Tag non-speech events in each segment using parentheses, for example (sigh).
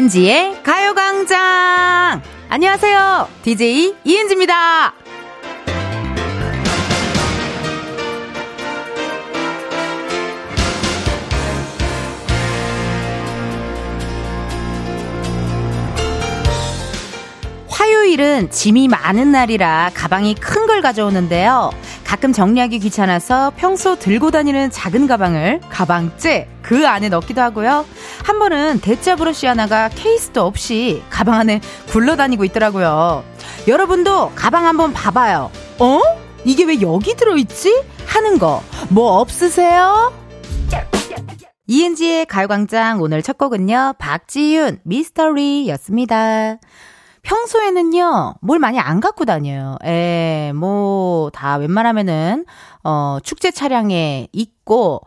이은지의 가요광장! 안녕하세요. DJ 이은지입니다. 화요일은 짐이 많은 날이라 가방이 큰 걸 가져오는데요. 가끔 정리하기 귀찮아서 평소 들고 다니는 작은 가방을 가방째 그 안에 넣기도 하고요. 한 번은 대짜 브러쉬 하나가 케이스도 없이 가방 안에 굴러다니고 있더라고요. 여러분도 가방 한번 봐봐요. 어? 이게 왜 여기 들어있지? 하는 거 뭐 없으세요? 이은지의 가요광장 오늘 첫 곡은요. 박지윤 미스터리 였습니다. 평소에는요, 뭘 많이 안 갖고 다녀요. 에, 뭐, 다 웬만하면은, 어, 축제 차량에 있 고,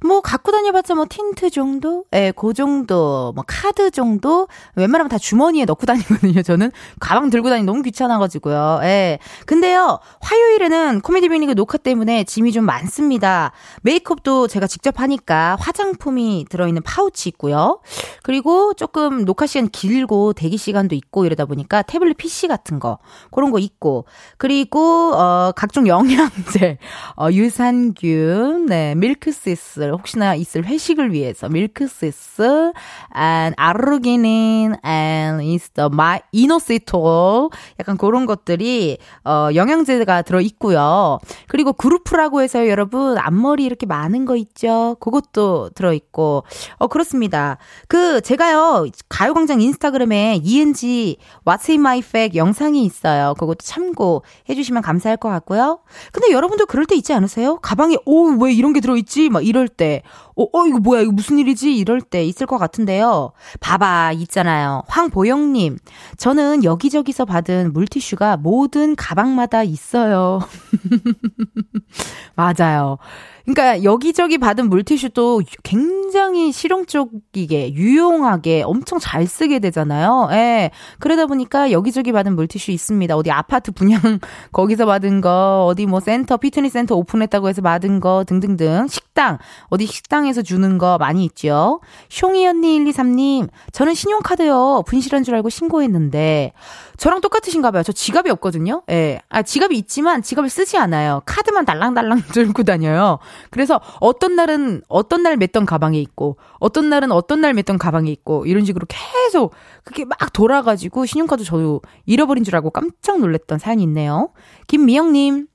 뭐, 갖고 다녀봤자 뭐, 틴트 정도? 예, 그 정도, 뭐, 카드 정도? 웬만하면 다 주머니에 넣고 다니거든요, 저는. 가방 들고 다니기 너무 귀찮아가지고요. 예. 근데요, 화요일에는 코미디 빅리그 녹화 때문에 짐이 좀 많습니다. 메이크업도 제가 직접 하니까 화장품이 들어있는 파우치 있고요. 그리고 조금 녹화 시간 길고 대기 시간도 있고 이러다 보니까 태블릿 PC 같은 거, 그런 거 있고, 그리고, 어, 각종 영양제, 어, 유산균, 네, 밀크시스, 혹시나 있을 회식을 위해서 밀크시스, and 아르기닌, and is the my 이노시톨, 약간 그런 것들이, 어, 영양제가 들어 있고요. 그리고 그루프라고 해서 여러분, 앞머리 이렇게 많은 거 있죠? 그것도 들어 있고, 어, 그렇습니다. 그, 제가요, 가요광장 인스타그램에 ENG What's in my bag 영상이 있어요. 그것도 참고해 주시면 감사할 것 같고요. 근데 여러분도 그럴 때 있지 않으세요? 가방에 오 왜 이런 게 들어있지? 막 이럴 때, 어, 어 이거 뭐야 이거 무슨 일이지? 이럴 때 있을 것 같은데요. 봐봐 있잖아요. 황보영님, 저는 여기저기서 받은 물티슈가 모든 가방마다 있어요. (laughs) 맞아요. 그러니까 여기저기 받은 물티슈도 굉장히 실용적이게 유용하게 엄청 잘 쓰게 되잖아요. 예. 그러다 보니까 여기저기 받은 물티슈 있습니다. 어디 아파트 분양 (laughs) 거기서 받은 거, 어디 뭐 센터 피트니스 센터 오픈했다고 해서 받은 거 등등등 식당 어디 식당 에서 주는 거 많이 있죠. 숑이 언니 123님, 저는 신용카드요 분실한 줄 알고 신고했는데 저랑 똑같으신가 봐요. 저 지갑이 없거든요. 예. 아, 지갑이 있지만 지갑을 쓰지 않아요. 카드만 달랑달랑 (laughs) 들고 다녀요. 그래서 어떤 날은 어떤 날 맸던 가방에 있고 어떤 날은 어떤 날 맸던 가방에 있고 이런 식으로 계속 그게 막 돌아가지고 신용카드 저도 잃어버린 줄 알고 깜짝 놀랐던 사연이 있네요. 김미영님.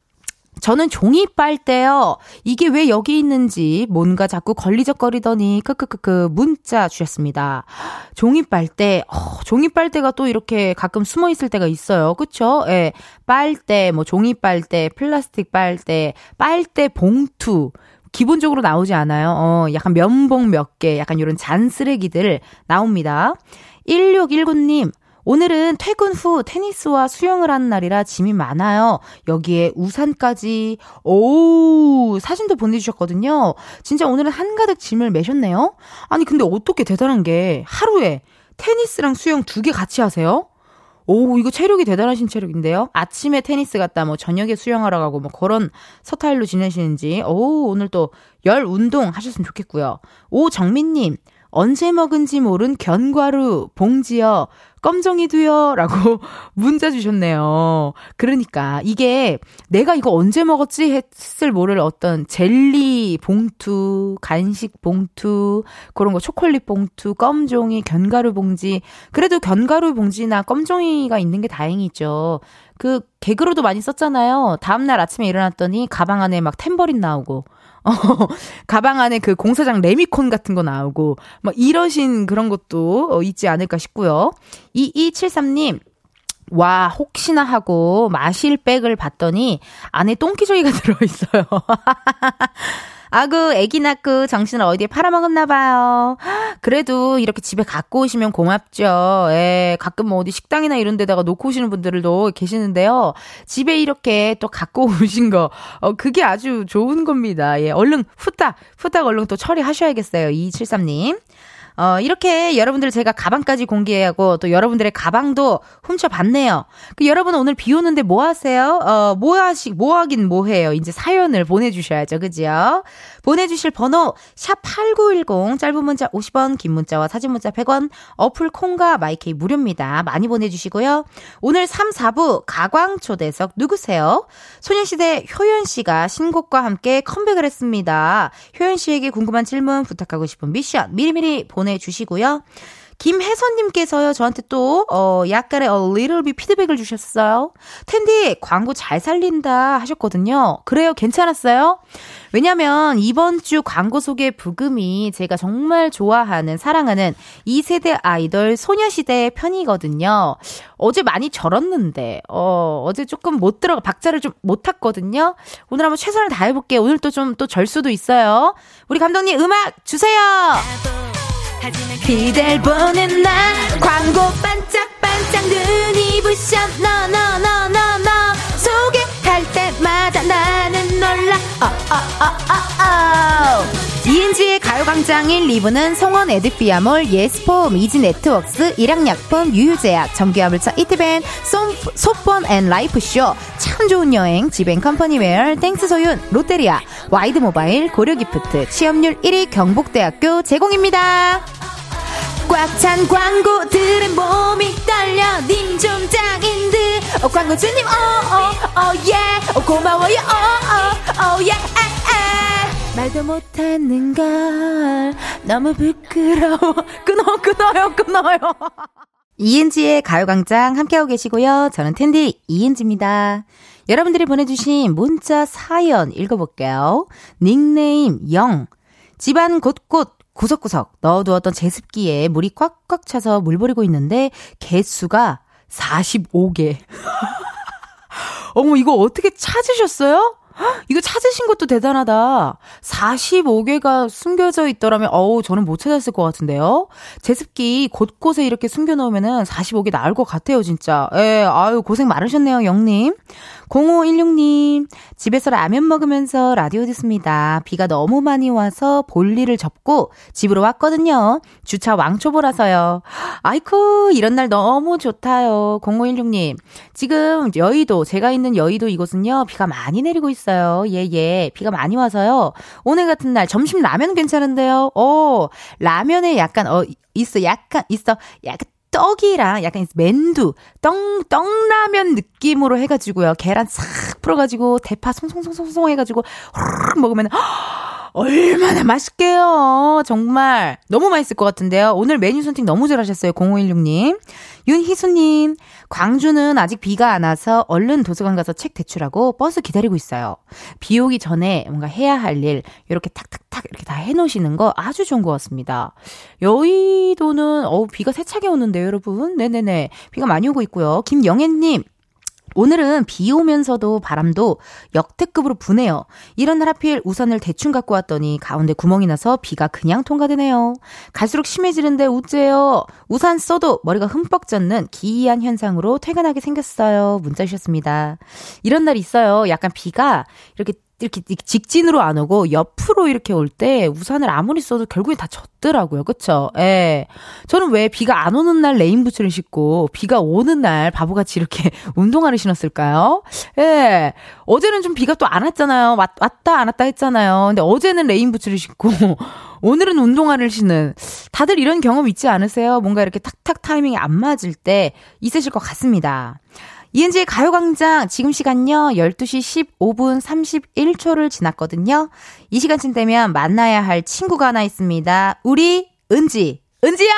저는 종이 빨대요. 이게 왜 여기 있는지 뭔가 자꾸 걸리적거리더니 크크크크 문자 주셨습니다. 종이 빨대. 어, 종이 빨대가 또 이렇게 가끔 숨어 있을 때가 있어요. 그쵸? 예. 빨대, 뭐 종이 빨대, 플라스틱 빨대, 빨대 봉투. 기본적으로 나오지 않아요. 어, 약간 면봉 몇 개, 약간 이런 잔 쓰레기들 나옵니다. 1619님, 오늘은 퇴근 후 테니스와 수영을 하는 날이라 짐이 많아요. 여기에 우산까지, 오, 사진도 보내주셨거든요. 진짜 오늘은 한가득 짐을 매셨네요. 아니, 근데 어떻게 대단한 게 하루에 테니스랑 수영 두 개 같이 하세요? 오, 이거 체력이 대단하신 체력인데요? 아침에 테니스 갔다 뭐 저녁에 수영하러 가고 뭐 그런 서타일로 지내시는지, 오, 오늘 또 열 운동 하셨으면 좋겠고요. 오, 정민님, 언제 먹은지 모른 견과류 봉지요. 껌정이도요. 라고 (laughs) 문자 주셨네요. 그러니까 이게 내가 이거 언제 먹었지 했을 모를 어떤 젤리 봉투, 간식 봉투, 그런 거 초콜릿 봉투, 껌종이, 견과류 봉지. 그래도 견과류 봉지나 껌종이가 있는 게 다행이죠. 그 개그로도 많이 썼잖아요. 다음 날 아침에 일어났더니 가방 안에 막 탬버린 나오고 어, (laughs) 가방 안에 그 공사장 레미콘 같은 거 나오고, 막 이러신 그런 것도 어, 있지 않을까 싶고요. 2273님, 와, 혹시나 하고 마실 백을 봤더니 안에 똥기저귀가 (laughs) 들어있어요. 아그 애기 낳고 정신을 어디에 팔아먹었나 봐요. 그래도 이렇게 집에 갖고 오시면 고맙죠. 예, 가끔 뭐 어디 식당이나 이런 데다가 놓고 오시는 분들도 계시는데요. 집에 이렇게 또 갖고 (laughs) 오신 거, 어, 그게 아주 좋은 겁니다. 예, 얼른 후딱, 후딱 얼른 또 처리하셔야겠어요. 2273님. 어, 이렇게 여러분들 제가 가방까지 공개하고 또 여러분들의 가방도 훔쳐봤네요. 그 여러분 오늘 비 오는데 뭐 하세요? 어, 뭐 하시, 뭐 하긴 뭐 해요? 이제 사연을 보내주셔야죠. 그죠? 보내주실 번호, 샵8910, 짧은 문자 50원, 긴 문자와 사진 문자 100원, 어플 콩과 마이케이 무료입니다. 많이 보내주시고요. 오늘 3, 4부 가광 초대석 누구세요? 소녀시대 효연 씨가 신곡과 함께 컴백을 했습니다. 효연 씨에게 궁금한 질문, 부탁하고 싶은 미션 미리미리 보내 주시고요. 김혜선님께서요, 저한테 또, 어, 약간의 a little bit 피드백을 주셨어요. 텐디, 광고 잘 살린다 하셨거든요. 그래요? 괜찮았어요? 왜냐면, 이번 주 광고 소개 부금이 제가 정말 좋아하는, 사랑하는 2세대 아이돌 소녀시대의 편이거든요. 어제 많이 절었는데, 어, 어제 조금 못 들어가, 박자를 좀 못 탔거든요. 오늘 한번 최선을 다해볼게요. 오늘 또 좀 또 절 수도 있어요. 우리 감독님 음악 주세요! 기댈 보는 나. 광고 반짝반짝 눈이 부셔. 너너너너너너. 소개할 때마다 나는 놀라. 어어어어어 이은지의 가요광장 1, 2부는 성원 에드피아몰, 예스폼, 이지네트웍스, 일양약품, 유유제약, 전기화물차 이트벤, 소폰 앤 라이프쇼, 참 좋은 여행, 지벤 컴퍼니웨어, 땡스 소윤, 롯데리아, 와이드 모바일, 고려기프트, 취업률 1위 경북대학교 제공입니다. 꽉 찬 광고들은 몸이 떨려 님 좀 짱인데 어, 광고주님 어어어예. 어, 고마워요 어어어예 말도 못하는 걸 너무 부끄러워 (laughs) 끊어 끊어요 끊어요 (laughs) 이은지의 가요광장 함께하고 계시고요. 저는 텐디 이은지입니다. 여러분들이 보내주신 문자 사연 읽어볼게요. 닉네임 영. 집안 곳곳 구석구석 넣어두었던 제습기에 물이 꽉꽉 차서 물 버리고 있는데 개수가 45개. (laughs) 어머, 이거 어떻게 찾으셨어요? 이거 찾으신 것도 대단하다. 45개가 숨겨져 있더라면, 어우, 저는 못 찾았을 것 같은데요. 제습기 곳곳에 이렇게 숨겨놓으면은 45개 나올 것 같아요, 진짜. 예, 아유, 고생 많으셨네요, 영님. 0516님, 집에서 라면 먹으면서 라디오 듣습니다. 비가 너무 많이 와서 볼일을 접고 집으로 왔거든요. 주차 왕초보라서요. 아이쿠, 이런 날 너무 좋다요. 0516님, 지금 여의도, 제가 있는 여의도 이곳은요, 비가 많이 내리고 있어요. 예, 예. 비가 많이 와서요. 오늘 같은 날 점심 라면 괜찮은데요. 오, 라면에 약간, 어, 있어. 약간, 있어. 약간 떡이랑 약간 맨두, 떡, 떡라면 느낌으로 해가지고요. 계란 싹 풀어가지고, 대파 송송송송송 해가지고, 먹으면, 얼마나 맛있게요. 정말. 너무 맛있을 것 같은데요. 오늘 메뉴 선택 너무 잘하셨어요. 0516님. 윤희수님, 광주는 아직 비가 안 와서 얼른 도서관 가서 책 대출하고 버스 기다리고 있어요. 비 오기 전에 뭔가 해야 할 일, 이렇게 탁탁탁 이렇게 다 해놓으시는 거 아주 좋은 것 같습니다. 여의도는, 어우, 비가 세차게 오는데요, 여러분. 네네네. 비가 많이 오고 있고요. 김영애님, 오늘은 비 오면서도 바람도 역대급으로 부네요. 이런 날 하필 우산을 대충 갖고 왔더니 가운데 구멍이 나서 비가 그냥 통과되네요. 갈수록 심해지는데 우째요. 우산 써도 머리가 흠뻑 젖는 기이한 현상으로 퇴근하게 생겼어요. 문자 주셨습니다. 이런 날 있어요. 약간 비가 이렇게 이렇게 직진으로 안 오고 옆으로 이렇게 올 때 우산을 아무리 써도 결국에 다 젖더라고요. 그쵸? 예. 저는 왜 비가 안 오는 날 rain boots를 신고 비가 오는 날 바보같이 이렇게 (laughs) 운동화를 신었을까요? 예. 어제는 좀 비가 또 안 왔잖아요. 왔, 왔다 안 왔다 했잖아요. 근데 어제는 rain boots를 신고 (laughs) 오늘은 운동화를 신는 다들 이런 경험 있지 않으세요? 뭔가 이렇게 탁탁 타이밍이 안 맞을 때 있으실 것 같습니다. 이은지의 가요광장 지금 시간요 12시 15분 31초를 지났거든요. 이 시간쯤 되면 만나야 할 친구가 하나 있습니다. 우리 은지. 은지야!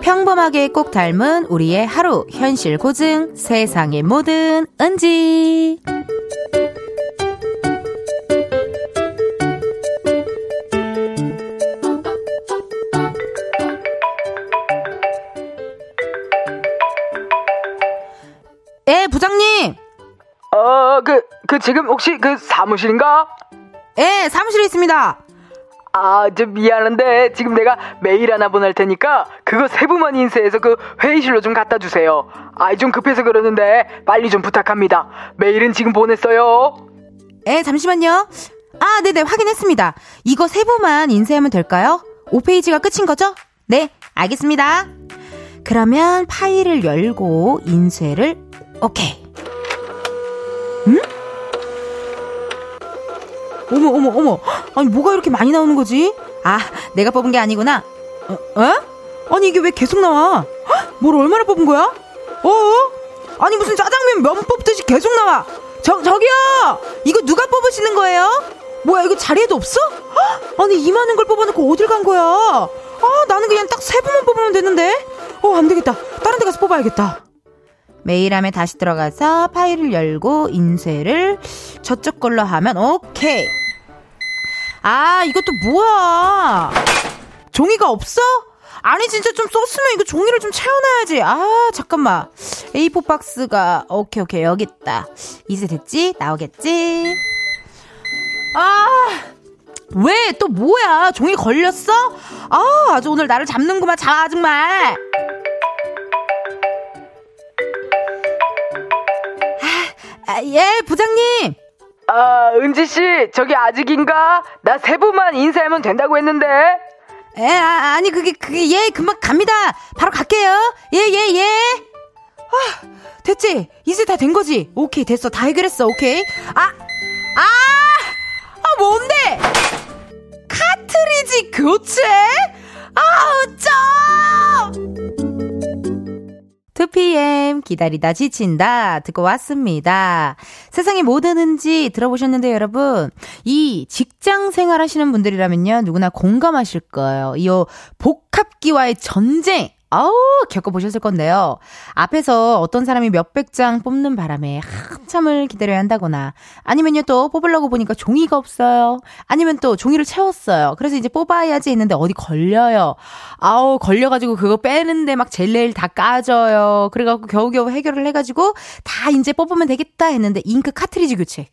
평범하게 꼭 닮은 우리의 하루 현실 고증 세상의 모든 은지 예, 부장님. 어, 그, 그 지금 혹시 그 사무실인가? 예, 사무실에 있습니다. 아, 저 미안한데 지금 내가 메일 하나 보낼 테니까 그거 세부만 인쇄해서 그 회의실로 좀 갖다 주세요. 아, 좀 급해서 그러는데 빨리 좀 부탁합니다. 메일은 지금 보냈어요. 에, 잠시만요. 아, 네네, 확인했습니다. 이거 세부만 인쇄하면 될까요? 5페이지가 끝인 거죠? 네, 알겠습니다. 그러면 파일을 열고 인쇄를, 오케이. 응? 어머, 어머, 어머. 아니, 뭐가 이렇게 많이 나오는 거지? 아, 내가 뽑은 게 아니구나. 어? 어? 아니, 이게 왜 계속 나와? 뭘 얼마나 뽑은 거야? 어? 아니, 무슨 짜장면 면 뽑듯이 계속 나와. 저, 저기요! 이거 누가 뽑으시는 거예요? 뭐야, 이거 자리에도 없어? 아니, 이만한 걸 뽑아놓고 어딜 간 거야? 아, 나는 그냥 딱 세 분만 뽑으면 되는데? 어, 안 되겠다. 다른 데 가서 뽑아야겠다. 메일함에 다시 들어가서 파일을 열고 인쇄를 저쪽 걸로 하면 오케이. 아, 이것도 뭐야? 종이가 없어? 아니 진짜 좀 썼으면 이거 종이를 좀 채워놔야지. 아 잠깐만. A4 박스가 오케이 오케이 여기 있다. 이제 됐지? 나오겠지? 아. 왜 또 뭐야? 종이 걸렸어? 아, 아주 오늘 나를 잡는구만, 자, 정말. 아, 아, 예, 부장님. 아, 은지씨, 저기 아직인가? 나 세부만 인쇄하면 된다고 했는데. 에, 아, 아니, 그게, 그게, 예, 금방 갑니다. 바로 갈게요. 예, 예, 예. 아, 됐지? 이제 다 된 거지? 오케이, 됐어. 다 해결했어. 오케이. 아, 아! 아, 뭔데? 카트리지 교체? 아, 어쩜! 2PM 기다리다 지친다 듣고 왔습니다. 세상에 뭐 드는지 들어보셨는데 여러분 이 직장 생활 하시는 분들이라면요 누구나 공감하실 거예요. 이 복합기와의 전쟁 아우, 겪어보셨을 건데요. 앞에서 어떤 사람이 몇백 장 뽑는 바람에 한참을 기다려야 한다거나, 아니면요 또 뽑으려고 보니까 종이가 없어요. 아니면 또 종이를 채웠어요. 그래서 이제 뽑아야지 했는데 어디 걸려요. 아우, 걸려가지고 그거 빼는데 막 젤레일 다 까져요. 그래갖고 겨우겨우 해결을 해가지고 다 이제 뽑으면 되겠다 했는데 잉크 카트리지 교체.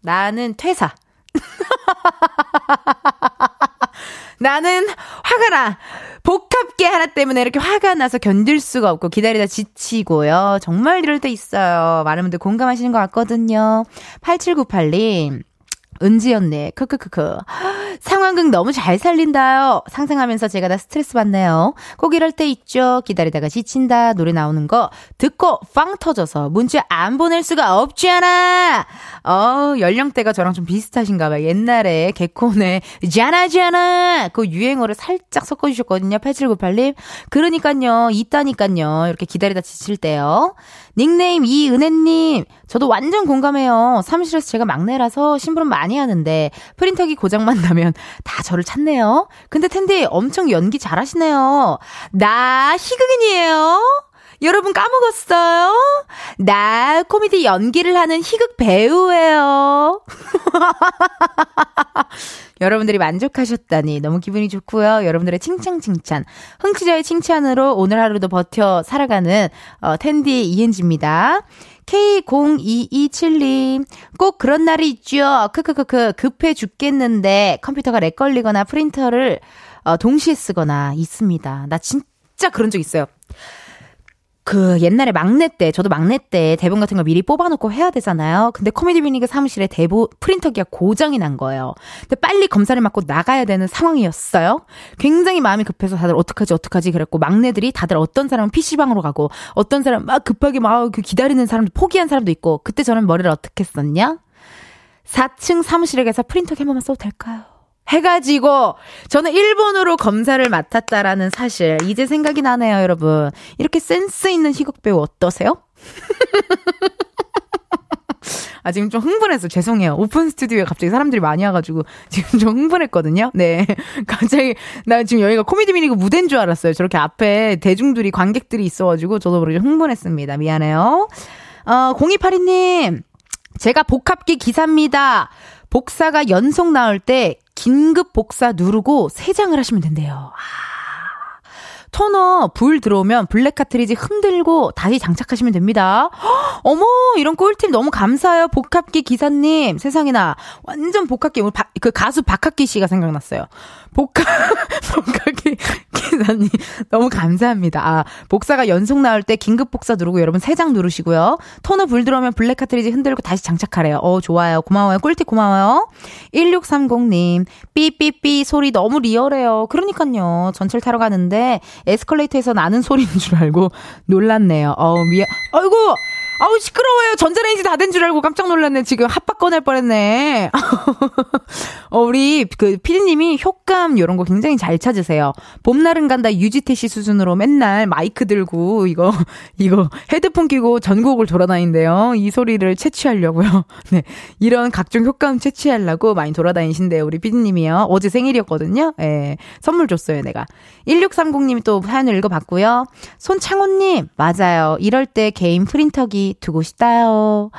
나는 퇴사. (laughs) 나는 화가 나. 복합계 하나 때문에 이렇게 화가 나서 견딜 수가 없고 기다리다 지치고요. 정말 이럴 때 있어요. 많은 분들 공감하시는 것 같거든요. 8798님. 은지였네. 크크크크. (gasps) 상황극 너무 잘 살린다요. 상상하면서 제가 다 스트레스 받네요. 꼭 이럴 때 있죠. 기다리다가 지친다. 노래 나오는 거 듣고 빵 터져서 문자 안 보낼 수가 없지 않아. 어, 연령대가 저랑 좀 비슷하신가 봐요. 옛날에 개콘의 자나자나 그 유행어를 살짝 섞어 주셨거든요. 8798님. 그러니까요. 있다니까요. 이렇게 기다리다 지칠 때요. 닉네임 이은혜님, 저도 완전 공감해요. 사무실에서 제가 막내라서 심부름 많이 하는데 프린터기 고장만 나면 다 저를 찾네요. 근데 텐디 엄청 연기 잘하시네요. 나 희극인이에요. 여러분 까먹었어요? 나 코미디 연기를 하는 희극 배우예요. (laughs) 여러분들이 만족하셨다니 너무 기분이 좋고요. 여러분들의 칭찬 칭찬, 흥취자의 칭찬으로 오늘 하루도 버텨 살아가는 어, 텐디 이은지입니다. K0227님, 꼭 그런 날이 있죠. 크크크크, 급해 죽겠는데 컴퓨터가 lag 걸리거나 프린터를 어, 동시에 쓰거나 있습니다. 나 진짜 그런 적 있어요. 그 옛날에 막내 때 저도 막내 때 대본 같은 거 미리 뽑아놓고 해야 되잖아요. 근데 코미디 빅리그 사무실에 대본 프린터기가 고장이 난 거예요. 근데 빨리 검사를 맡고 나가야 되는 상황이었어요. 굉장히 마음이 급해서 다들 어떡하지 어떡하지 그랬고 막내들이 다들 어떤 사람은 PC방으로 가고 어떤 사람 막 급하게 막 그 기다리는 사람도 포기한 사람도 있고 그때 저는 머리를 어떻게 썼냐? 4층 사무실에 가서 프린터기 한 번만 써도 될까요? 해가지고 저는 일본으로 검사를 맡았다라는 사실 이제 생각이 나네요, 여러분. 이렇게 센스 있는 희극 배우 어떠세요? (laughs) 아, 지금 좀 흥분해서 죄송해요. 오픈 스튜디오에 갑자기 사람들이 많이 와가지고 지금 좀 흥분했거든요. 네. (laughs) 갑자기, 나 지금 여기가 코미디 빅리그 무대인 줄 알았어요. 저렇게 앞에 대중들이, 관객들이 있어가지고 저도 모르게 흥분했습니다. 미안해요. 어, 0282님. 제가 복합기 기사입니다. 복사가 연속 나올 때 긴급 복사 누르고 세 장을 하시면 된대요. 아, 토너 불 들어오면 블랙 카트리지 흔들고 다시 장착하시면 됩니다. 허, 어머, 이런 꿀팁 너무 감사해요. 복합기 기사님. 세상에나. 완전 복합기. 그 가수 박학기 씨가 생각났어요. 복합, (laughs) 복합기 기사님. 너무 감사합니다. 아, 복사가 연속 나올 때 긴급 복사 누르고 여러분 세 장 누르시고요. 토너 불 들어오면 블랙 카트리지 흔들고 다시 장착하래요. 어, 좋아요. 고마워요. 꿀팁 고마워요. 1630님. 삐삐삐 소리 너무 리얼해요. 그러니까요. 전철 타러 가는데 에스컬레이터에서 나는 소리인 줄 알고 놀랐네요. 어, 미안. 아이고! 아우 시끄러워요. 전자레인지 다 된 줄 알고 깜짝 놀랐네. 지금 핫바 꺼낼 뻔했네. (laughs) 어, 우리 그 피디님이 효감 이런 거 굉장히 잘 찾으세요. 봄날은 간다 유지태 씨 수준으로 맨날 마이크 들고 이거 (laughs) 이거 헤드폰 끼고 전국을 돌아다닌대요. 이 소리를 채취하려고요. (laughs) 네 이런 각종 효감 채취하려고 많이 돌아다니신대요. 우리 피디님이요. 어제 생일이었거든요. 예 네, 선물 줬어요 내가. 1630님이 또 사연을 읽어봤고요. 손창호님 맞아요. 이럴 때 개인 두고 싶다요.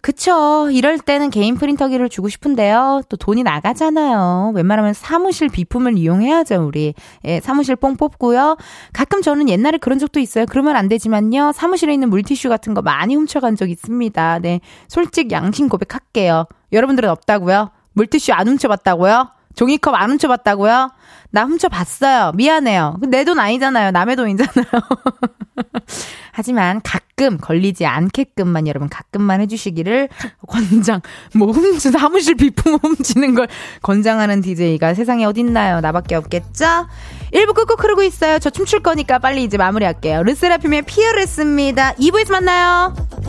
그쵸. 이럴 때는 개인 프린터기를 주고 싶은데요. 또 돈이 나가잖아요. 웬만하면 사무실 비품을 이용해야죠, 우리. 예, 사무실 뽕 뽑고요. 가끔 저는 옛날에 그런 적도 있어요. 그러면 안 되지만요. 사무실에 있는 물티슈 같은 거 많이 훔쳐간 적 있습니다. 네. 솔직 양심 고백할게요. 여러분들은 없다고요? 물티슈 안 훔쳐봤다고요? 종이컵 안 훔쳐봤다고요? 나 훔쳐봤어요. 미안해요. 내 돈 아니잖아요. 남의 돈이잖아요. (laughs) 하지만 가끔 걸리지 않게끔만 여러분 가끔만 해주시기를 권장. 뭐 훔치 사무실 비품 훔치는 걸 권장하는 DJ가 세상에 어딨나요? 나밖에 없겠죠? 1부 끄끄 흐르고 있어요. 저 춤출 거니까 빨리 이제 마무리할게요. 르세라핌의 피어레스입니다. 2부에서 만나요. (laughs)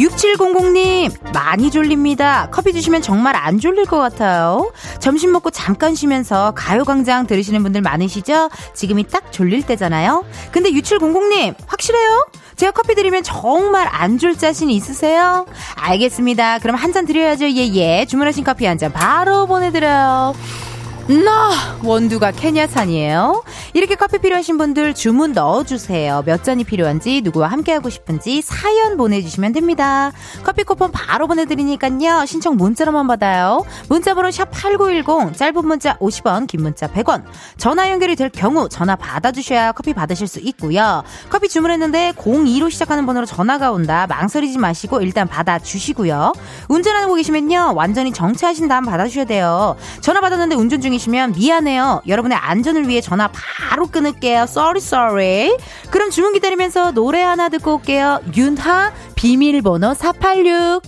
6700님, 많이 졸립니다. 커피 드시면 정말 안 졸릴 것 같아요. 점심 먹고 잠깐 쉬면서 가요광장 들으시는 분들 많으시죠? 지금이 딱 졸릴 때잖아요? 근데 6700님, 확실해요? 제가 커피 드리면 정말 안졸 자신 있으세요? 알겠습니다. 그럼 한 잔 드려야죠. 예, 예. 주문하신 커피 한 잔 바로 보내드려요. 나 원두가 케냐산이에요. 이렇게 커피 필요하신 분들 주문 넣어주세요. 몇 잔이 필요한지 누구와 함께하고 싶은지 사연 보내주시면 됩니다. 커피 쿠폰 바로 보내드리니까요. 신청 문자로만 받아요. 문자번호 샵 #8910 짧은 문자 50원, 긴 문자 100원. 전화 연결이 될 경우 전화 받아주셔야 커피 받으실 수 있고요. 커피 주문했는데 02로 시작하는 번호로 전화가 온다. 망설이지 마시고 일단 받아주시고요. 운전하고 계시면요. 완전히 정차하신 다음 받아주셔야 돼요. 전화 받았는데 운전 중이 중이시면 미안해요. 여러분의 안전을 위해 전화 바로 끊을게요. Sorry, sorry. 그럼 주문 기다리면서 노래 하나 듣고 올게요. 윤하 비밀번호 486.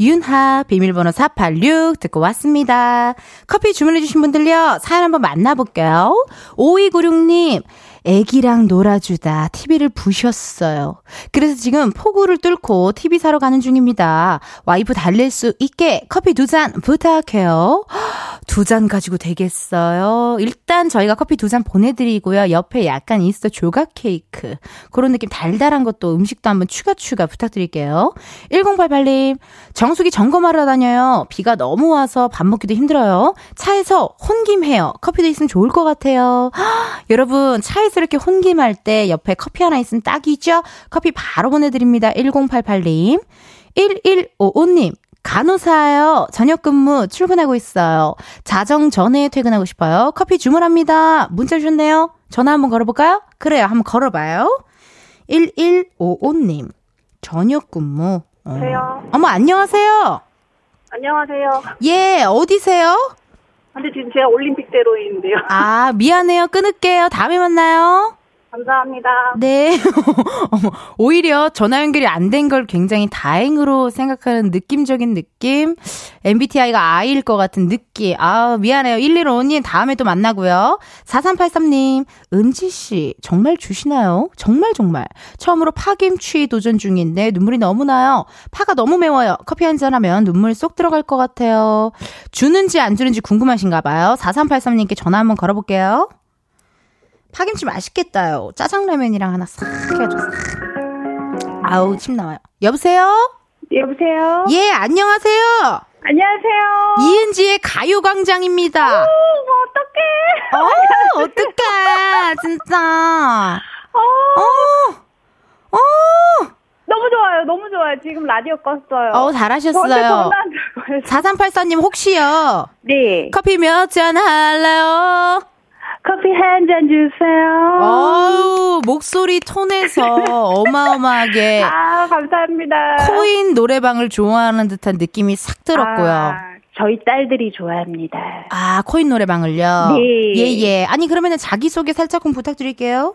윤하 비밀번호 486 듣고 왔습니다. 커피 주문해주신 분들요. 사연 한번 만나볼게요. 5296님. 애기랑 놀아주다 TV를 부셨어요. 그래서 지금 폭우를 뚫고 TV 사러 가는 중입니다. 와이프 달랠 수 있게 커피 두 잔 부탁해요. (gasps) 두 잔 가지고 되겠어요. 일단 저희가 커피 두 잔 보내드리고요. 옆에 약간 있어 조각 케이크. 그런 느낌 달달한 것도 음식도 한번 추가 추가 부탁드릴게요. 1088님, 정수기 점검하러 다녀요. 비가 너무 와서 밥 먹기도 힘들어요. 차에서 혼김해요. 커피도 있으면 좋을 것 같아요. (gasps) 여러분, 차에 스트레스 이렇게 혼김할 때 옆에 커피 하나 있으면 딱이죠? 커피 바로 보내드립니다. 1088님. 1155님. 간호사요. 저녁 근무 출근하고 있어요. 자정 전에 퇴근하고 싶어요. 커피 주문합니다. 문자 주셨네요. 전화 한번 걸어볼까요? 그래요. 한번 걸어봐요. 1155님. 저녁 근무. 어. 안녕하세요. 어머, 안녕하세요. 안녕하세요. 예, 어디세요? 근데 지금 제가 올림픽대로인데요. 아, 미안해요. 끊을게요. 다음에 만나요. 감사합니다. 네. (laughs) 오히려 전화 연결이 안 된 걸 굉장히 다행으로 생각하는 느낌적인 느낌. MBTI가 I일 것 같은 느낌. 아, 미안해요. 115님, 다음에 또 만나고요. 4383님, 은지씨, 정말 주시나요? 정말 정말. 처음으로 파김치 도전 중인데 눈물이 너무 나요. 파가 너무 매워요. 커피 한 잔 하면 눈물 쏙 들어갈 것 같아요. 주는지 안 주는지 궁금하신가 봐요. 4383님께 전화 한번 걸어볼게요. 파김치 맛있겠다요. 짜장라면이랑 하나 싹 해가지고. 아우, 침 나와요. 여보세요? 여보세요? 예, 안녕하세요. 안녕하세요. 이은지의 가요광장입니다. 어, 어떡해. 어, 어떡해, 진짜. 어, 어, 어, 너무 좋아요. 너무 좋아요. 지금 라디오 껐어요. 어, 잘하셨어요. 전화 안 들고 해서. 4384님, 혹시요? 네. 커피 몇 잔 할래요? 커피 한 잔 주세요. 어우, 목소리 톤에서 어마어마하게 (laughs) 아, 감사합니다. 코인 노래방을 좋아하는 듯한 느낌이 싹 들었고요. 아, 저희 딸들이 좋아합니다. 아, 코인 노래방을요? 네. 예, 예. 아니, 그러면은 자기소개 살짝 좀 부탁드릴게요.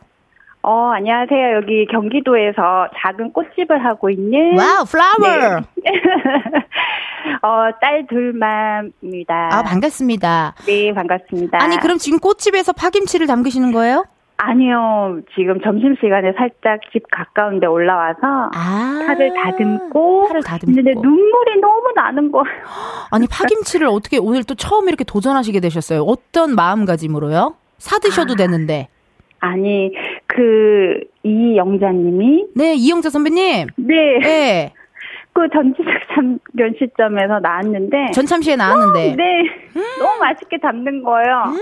어, 안녕하세요. 여기 경기도에서 작은 꽃집을 하고 있는. 와우, flower! 네. (laughs) 어, 딸 둘만입니다. 아, 반갑습니다. 네, 반갑습니다. 아니, 그럼 지금 꽃집에서 파김치를 담그시는 거예요? 아니요, 지금 점심시간에 살짝 집 가까운 데 올라와서 아. 파를 다듬고 파를 다듬고. 있는데 눈물이 너무 나는 거예요. (gasps) 아니, 파김치를 어떻게 오늘 또 처음 이렇게 도전하시게 되셨어요? 어떤 마음가짐으로요? 사 드셔도 아. 되는데. 아니, 그, 이영자님이, 네, 이영자 선배님. 네, 네. 그 전지적 참견 시점에서 나왔는데, 전참시에 나왔는데. 네, 너무 맛있게 담는 거예요. 음.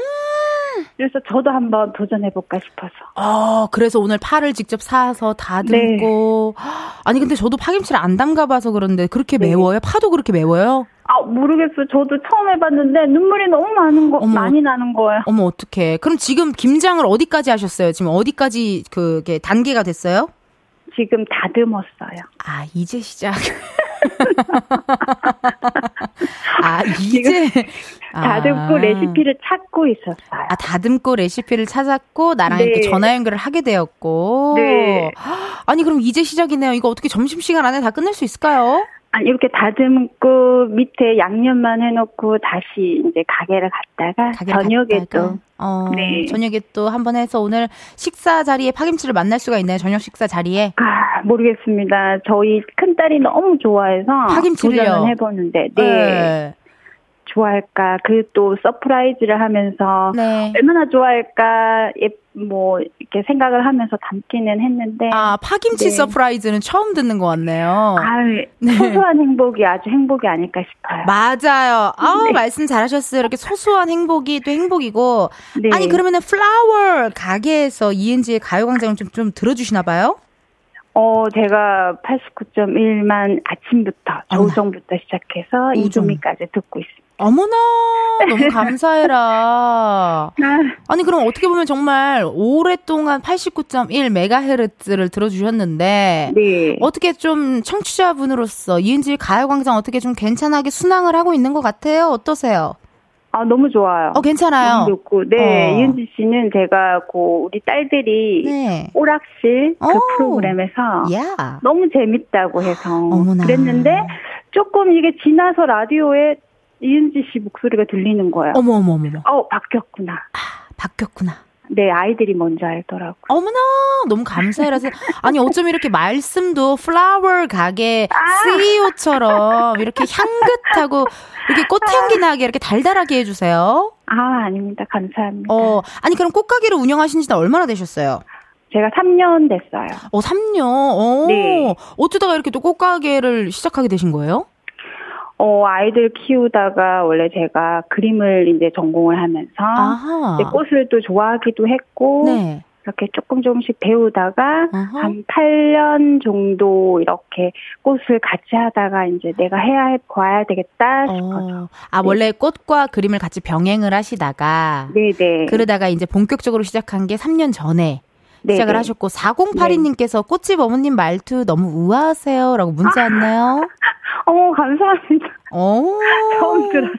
그래서 저도 한번 도전해볼까 싶어서. 어, 그래서 오늘 파를 직접 사서 다듬고. 아니, 근데 저도 파김치를 안 담가봐서 그런데 그렇게 네. 매워요? 파도 그렇게 매워요? 아, 모르겠어요. 저도 처음 해봤는데, 눈물이 너무 많은 거, 어머. 많이 나는 거예요. 어머, 어떡해. 그럼 지금 김장을 어디까지 하셨어요? 지금 어디까지 그게 단계가 됐어요? 지금 다듬었어요. 아, 이제 시작. (laughs) 아, 이제. 다듬고 아. 레시피를 찾고 있었어요. 아, 다듬고 레시피를 찾았고, 나랑 네. 이렇게 전화 연결을 하게 되었고. 네. (gasps) 아니, 그럼 이제 시작이네요. 이거 어떻게 점심시간 안에 다 끝낼 수 있을까요? 아니, 이렇게 다듬고 밑에 양념만 해놓고 다시 이제 가게를 갔다가 가게를 저녁에 갔다가. 또 어, 네. 저녁에 또 한 번 해서 오늘 식사 자리에 파김치를 만날 수가 있나요? 저녁 식사 자리에? 아, 모르겠습니다. 저희 큰딸이 너무 좋아해서 파김치를요? 도전을 해보는데 네, 네. 좋아할까 그 또 surprise를 하면서 네. 얼마나 좋아할까 예, 뭐 이렇게 생각을 하면서 담기는 했는데 아, 파김치 네. surprise는 처음 듣는 것 같네요. 아, 소소한 행복이 아주 행복이 아닐까 싶어요. 맞아요. 아우, 네. 말씀 잘하셨어요. 이렇게 소소한 행복이 또 행복이고. 네. 아니, 그러면은 플라워 가게에서 이은지의 가요광장을 좀, 좀 들어주시나 봐요? 어, 제가 89.1만 아침부터. 조정부터 시작해서. 이조미까지 듣고 있습니다. 어머나, 너무 감사해라. 아니, 그럼 어떻게 보면 정말 오랫동안 89.1 메가헤르츠를 들어주셨는데. 네. 어떻게 좀 청취자분으로서 이은지 가요광장 어떻게 좀 괜찮하게 순항을 하고 있는 것 같아요? 어떠세요? 아, 너무 좋아요. 어, 괜찮아요. 너무 좋고. 네, 어. 이은지 씨는 제가 그 우리 딸들이 네. 오락실 그 오. 프로그램에서 야. 너무 재밌다고 해서 어머나. 그랬는데 조금 이게 지나서 라디오에 이은지 씨 목소리가 들리는 거예요. 어머, 어머, 어머. 어, 바뀌었구나. 바뀌었구나. 네, 아이들이 먼저 알더라고요. 어머나, 너무 감사해라서. 아니, 어쩜 이렇게 말씀도 플라워 가게 CEO처럼 이렇게 향긋하고, 이렇게 꽃향기 나게 이렇게 달달하게 해주세요. 아, 아닙니다. 감사합니다. 어, 아니, 그럼 꽃가게를 운영하신 지는 얼마나 되셨어요? 제가 3년 됐어요. 어, 3년. 어, 네. 어쩌다가 이렇게 또 꽃가게를 시작하게 되신 거예요? 어, 아이들 키우다가 원래 제가 그림을 이제 전공을 하면서. 이제 꽃을 또 좋아하기도 했고 네. 이렇게 조금 조금씩 배우다가 아하. 한 8년 정도 이렇게 꽃을 같이 하다가 이제 내가 해야 해 봐야 되겠다 싶어서. 어, 아, 원래 꽃과 그림을 같이 병행을 하시다가. 네네. 그러다가 이제 본격적으로 시작한 게 3년 전에. 시작을 하셨고 4082님께서 꽃집 어머님 말투 너무 우아하세요 라고 문자 (laughs) 왔나요? 어머 감사합니다. 오. 처음 들었어.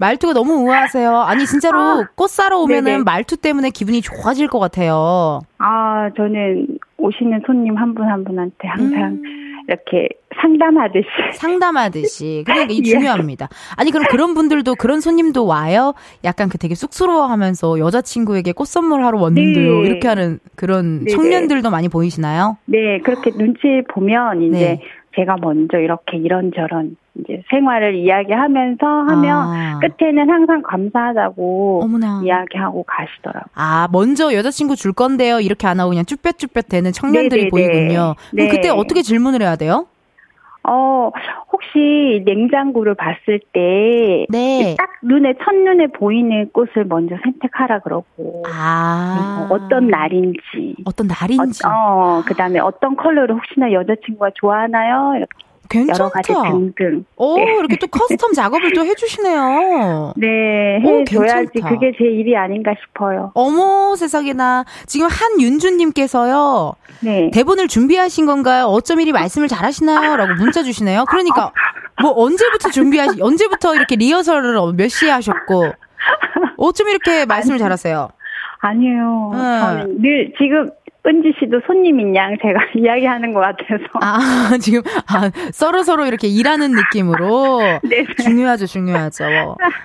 말투가 너무 우아하세요. 아니, 진짜로 아, 꽃 사러 오면은 네네. 말투 때문에 기분이 좋아질 것 같아요. 아, 저는 오시는 손님 한 분한 한 분한테 항상 음. 이렇게 상담하듯이. 상담하듯이. 그러니까 (laughs) 이 예. 중요합니다. 아니, 그럼 그런 분들도, 그런 손님도 와요? 약간 그 되게 쑥스러워 하면서 여자친구에게 꽃 선물하러 왔는데요. 네. 이렇게 하는 그런 네네. 청년들도 많이 보이시나요? 네, 그렇게 눈치 보면 이제 네. 제가 먼저 이렇게 이런저런 이제 생활을 이야기하면서 하면 아. 끝에는 항상 감사하다고 어머나. 이야기하고 가시더라고요. 아, 먼저 여자친구 줄 건데요. 이렇게 안 하고 그냥 쭈뼛쭈뼛 대는 청년들이 네네네. 보이군요. 그럼 네. 그때 어떻게 질문을 해야 돼요? 어, 혹시 냉장고를 봤을 때, 네. 딱 눈에, 첫눈에 보이는 꽃을 먼저 선택하라 그러고, 아. 어떤 날인지. 어떤 날인지. 어, 어 그 다음에 어떤 컬러를 혹시나 여자친구가 좋아하나요? 이렇게 괜찮다. 여러 가지 등등. 오, 네. 이렇게 또 custom 작업을 또 해주시네요. (laughs) 네, 해줘야지 그게 제 일이 아닌가 싶어요. 어머, 세상에나. 지금 한윤주님께서요. 네. 대본을 준비하신 건가요? 어쩜 이리 말씀을 잘하시나요? 라고 문자 주시네요. 그러니까, 뭐, 언제부터 준비하시, (laughs) 언제부터 이렇게 리허설을 몇 시에 하셨고, 어쩜 이렇게 말씀을 잘하세요? 아니에요. 음. 저는 늘 지금 은지 씨도 손님인 양 제가 (laughs) 이야기하는 것 같아서. 아, (laughs) 지금, 아, 서로 서로 이렇게 일하는 느낌으로. (laughs) 네. 중요하죠, 중요하죠.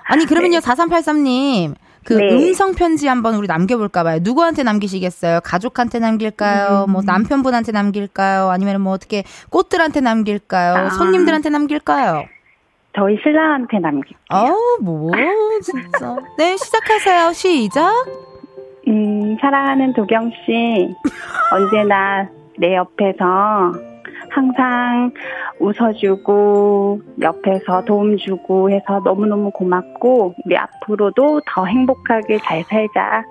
아니, 그러면요, 네. 4383님. 그 네. 음성 편지 한번 우리 남겨볼까 봐요. 누구한테 남기시겠어요? 가족한테 남길까요? 음. 뭐 남편분한테 남길까요? 아니면 뭐 어떻게 꽃들한테 남길까요? 아. 손님들한테 남길까요? 저희 신랑한테 남길게요. 아, 뭐 진짜. 네, 시작하세요. 시작. 음, 사랑하는 도경 씨, 언제나 내 옆에서 항상 웃어주고 옆에서 도움 주고 해서 너무너무 고맙고 우리 앞으로도 더 행복하게 잘 살자.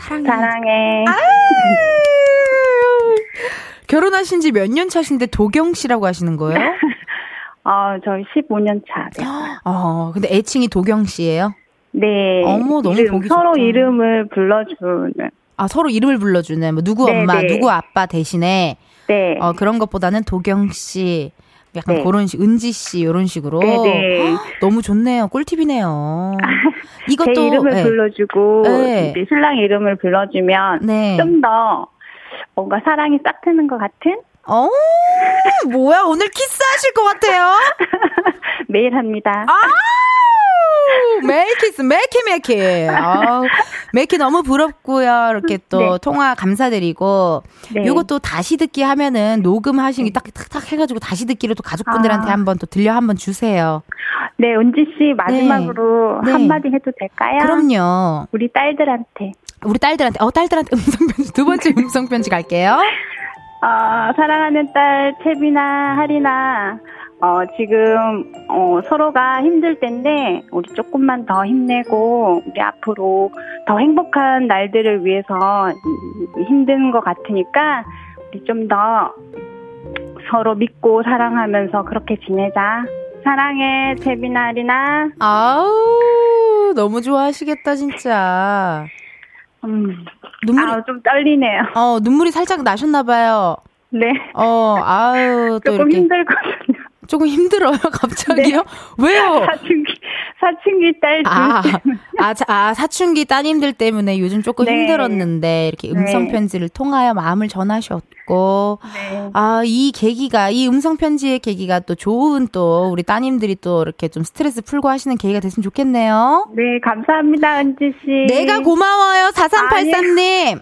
사랑해. 사랑해. 결혼하신 지 몇 년 차신데 도경 씨라고 하시는 거예요? (laughs) 어, 저희 15년 차. 어, 근데 애칭이 도경 씨예요? 네. 어머, 너무 이름, 보기 서로 좋다. 이름을 불러주는. 아, 서로 이름을 불러주는, 뭐, 누구 네, 엄마, 네. 누구 아빠 대신에. 네. 어, 그런 것보다는 도경 씨, 약간 네. 그런 식, 은지 씨, 이런 식으로. 네네. 네. 너무 좋네요. 꿀팁이네요. (laughs) 이것도. 제 이름을 네. 불러주고, 네. 신랑 이름을 불러주면, 네. 좀더 뭔가 사랑이 싹 트는 것 같은? 어, 뭐야, 오늘 키스하실 것 같아요? (laughs) 매일 합니다. 아! 메이키스, 메이키, 메이키. 아, 메이키 너무 부럽고요. 이렇게 또 네. 통화 감사드리고. 네. 요것도 다시 듣기 하면은 녹음하신 게 딱딱딱 해가지고 다시 듣기로 또 가족분들한테 아. 한번 또 들려 한번 주세요. 네, 은지씨 마지막으로 네. 한마디 해도 될까요? 그럼요. 우리 딸들한테. 우리 딸들한테, 어, 딸들한테 음성편지, 두 번째 음성편지 갈게요. (laughs) 어, 사랑하는 딸, 채비나, 하리나, 어, 지금, 어, 서로가 힘들 텐데, 우리 조금만 더 힘내고, 우리 앞으로 더 행복한 날들을 위해서 힘든 것 같으니까, 우리 좀 더 서로 믿고 사랑하면서 그렇게 지내자. 사랑해, 채비나, 리나. 아우, 너무 좋아하시겠다, 진짜. 음. 눈물이. 아, 좀 떨리네요. 어, 눈물이 살짝 나셨나 봐요. 네. 어, 아유, 또 조금 이렇게. 힘들거든요. 조금 힘들어요, (laughs) 갑자기요? 네. 왜요? 사춘기, 사춘기 딸. 아, 아, 아, 사춘기 따님들 때문에 요즘 조금 네. 힘들었는데, 이렇게 네. 음성편지를 네. 통하여 마음을 전하셨고, 네. 아, 이 계기가, 이 음성편지의 계기가 또 좋은 또, 우리 따님들이 또 이렇게 좀 스트레스 풀고 하시는 계기가 됐으면 좋겠네요. 네, 감사합니다, 은지씨. 내가 고마워요, 4383님.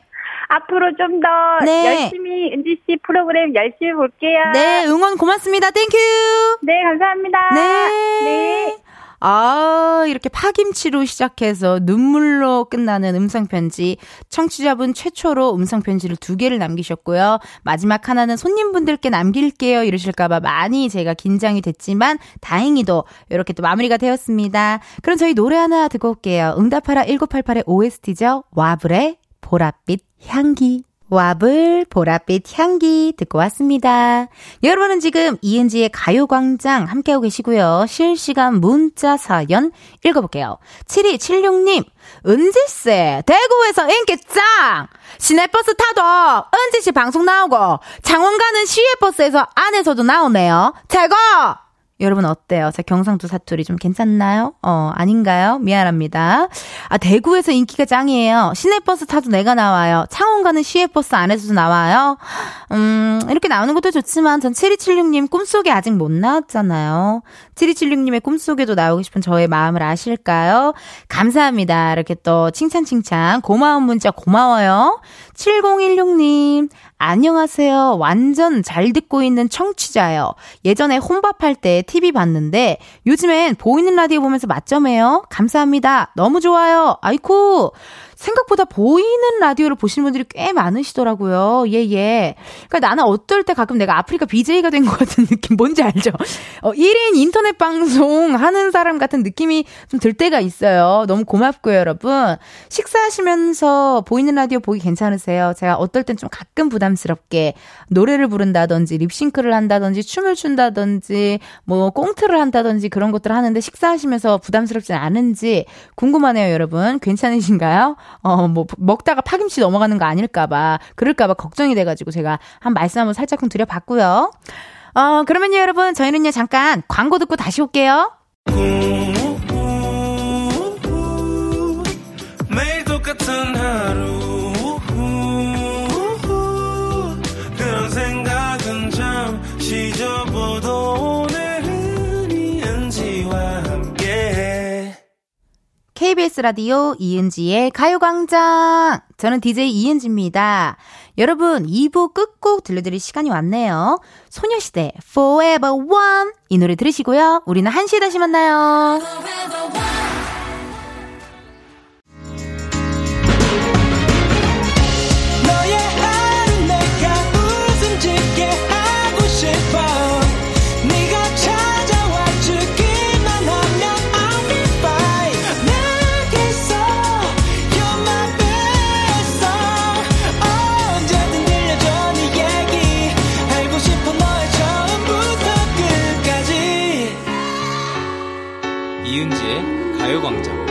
앞으로 좀 더 네. 열심히 은지 씨 프로그램 열심히 볼게요. 네, 응원 고맙습니다. Thank you. 네, 감사합니다. 네. 네. 아, 이렇게 파김치로 시작해서 눈물로 끝나는 음성편지. 청취자분 최초로 음성편지를 두 개를 남기셨고요. 마지막 하나는 손님분들께 남길게요. 이러실까봐 많이 제가 긴장이 됐지만 다행히도 이렇게 또 마무리가 되었습니다. 그럼 저희 노래 하나 듣고 올게요. 응답하라 1988의 OST죠. 와블의 보랏빛 향기. 와블 보랏빛 향기 듣고 왔습니다. 여러분은 지금 이은지의 가요광장 함께하고 계시고요. 실시간 문자 사연 읽어볼게요. 7276님, 은지씨, 대구에서 인기 짱! 시내버스 타도 은지씨 방송 나오고, 창원 가는 시외버스에서 안에서도 나오네요. 최고! 여러분 어때요? 제 경상도 사투리 좀 괜찮나요? 어, 아닌가요? 미안합니다. 아, 대구에서 인기가 짱이에요. 시내버스 타도 내가 나와요. 창원 가는 시외버스 안에서도 나와요. 음, 이렇게 나오는 것도 좋지만 전 7276님 꿈속에 아직 못 나왔잖아요. 7276님의 꿈속에도 나오고 싶은 저의 마음을 아실까요? 감사합니다. 이렇게 또 칭찬 칭찬 고마운 문자 고마워요. 7016님 안녕하세요. 완전 잘 듣고 있는 청취자요. 예전에 혼밥할 때 TV 봤는데 요즘엔 보이는 라디오 보면서 맞점해요. 감사합니다. 너무 좋아요. 아이쿠. 생각보다 보이는 라디오를 보시는 분들이 꽤 많으시더라고요. 예, 예. 그러니까 나는 어떨 때 가끔 내가 아프리카 BJ가 된 것 같은 느낌 뭔지 알죠? 어, 1인 인터넷 방송 하는 사람 같은 느낌이 좀 들 때가 있어요. 너무 고맙고요, 여러분. 식사하시면서 보이는 라디오 보기 괜찮으세요? 제가 어떨 땐 좀 가끔 부담스럽게 노래를 부른다든지 립싱크를 한다든지 춤을 춘다든지 뭐 꽁트를 한다든지 그런 것들을 하는데 식사하시면서 부담스럽지 않은지 궁금하네요, 여러분. 괜찮으신가요? 어, 뭐, 먹다가 파김치 넘어가는 거 아닐까봐, 그럴까봐 걱정이 돼가지고 제가 한 말씀 한번 살짝 좀 드려봤고요. 어, 그러면요, 여러분, 저희는요, 잠깐 광고 듣고 다시 올게요. 매 KBS 라디오 이은지의 가요광장. 저는 DJ 이은지입니다. 여러분, 2부 끝곡 들려드릴 시간이 왔네요. 소녀시대 Forever One 이 노래 들으시고요. 우리는 1시에 다시 만나요. 이은지의 가요광장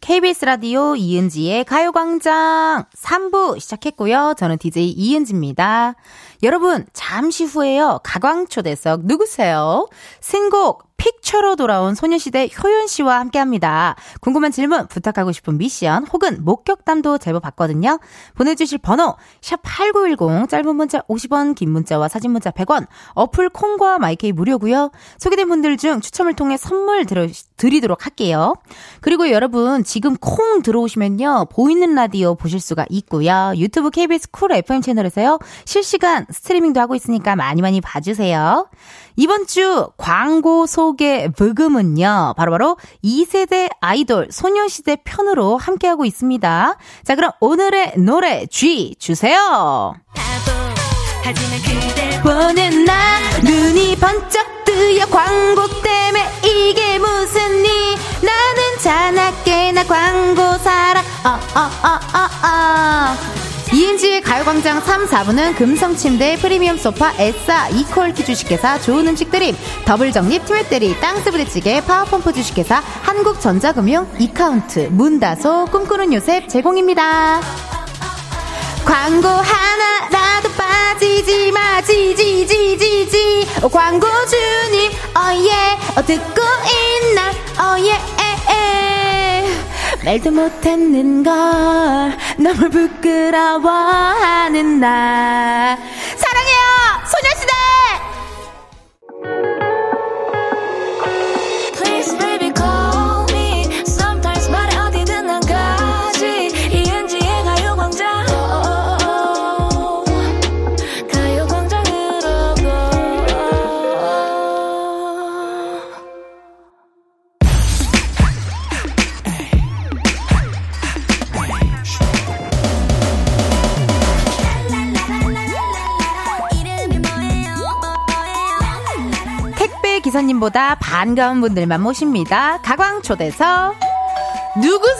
KBS 라디오 이은지의 가요광장 3부 시작했고요. 저는 DJ 이은지입니다. 여러분, 잠시 후에요. 가광초대석 누구세요? 신곡 픽처로 돌아온 소녀시대 효연 씨와 함께 합니다. 궁금한 질문, 부탁하고 싶은 미션, 혹은 목격담도 제보 받거든요. 보내주실 번호, 샵8910, 짧은 문자 50원, 긴 문자와 사진 문자 100원, 어플 콩과 마이케이 무료고요 소개된 분들 중 추첨을 통해 선물 들어, 드리도록 할게요. 그리고 여러분, 지금 콩 들어오시면요. 보이는 라디오 보실 수가 있고요. 유튜브 KBS 쿨 FM 채널에서요. 실시간 스트리밍도 하고 있으니까 많이 많이 봐주세요. 이번 주 광고 소개 브금은요. 바로 바로 2세대 아이돌 소녀시대 편으로 함께하고 있습니다. 자, 그럼 오늘의 노래 Gee 주세요. 보는 나 눈이 번쩍 뜨여 광고 때문에 이게 무슨 일 나는 자나깨나 광고사라 어어어어어 이은지의 가요광장 3, 4부는 금성침대, 프리미엄 소파, 에싸, 이퀄티 주식회사, 좋은 음식 드림, 더블정립, 트웨테리, 땅스부대찌개, 파워펌프 주식회사, 한국전자금융, 이카운트, 문다소, 꿈꾸는 요셉 제공입니다. 광고 하나라도 빠지지 마, 지지지지지. 어, 광고주님, 어예, 어, 듣고 있나, 어예, 에, 에. 말도 못했는 걸 너무 부끄러워하는 나 사랑해요 소녀시대 택배 기사님보다 반가운 분들만 모십니다 가광 초대서 누구세요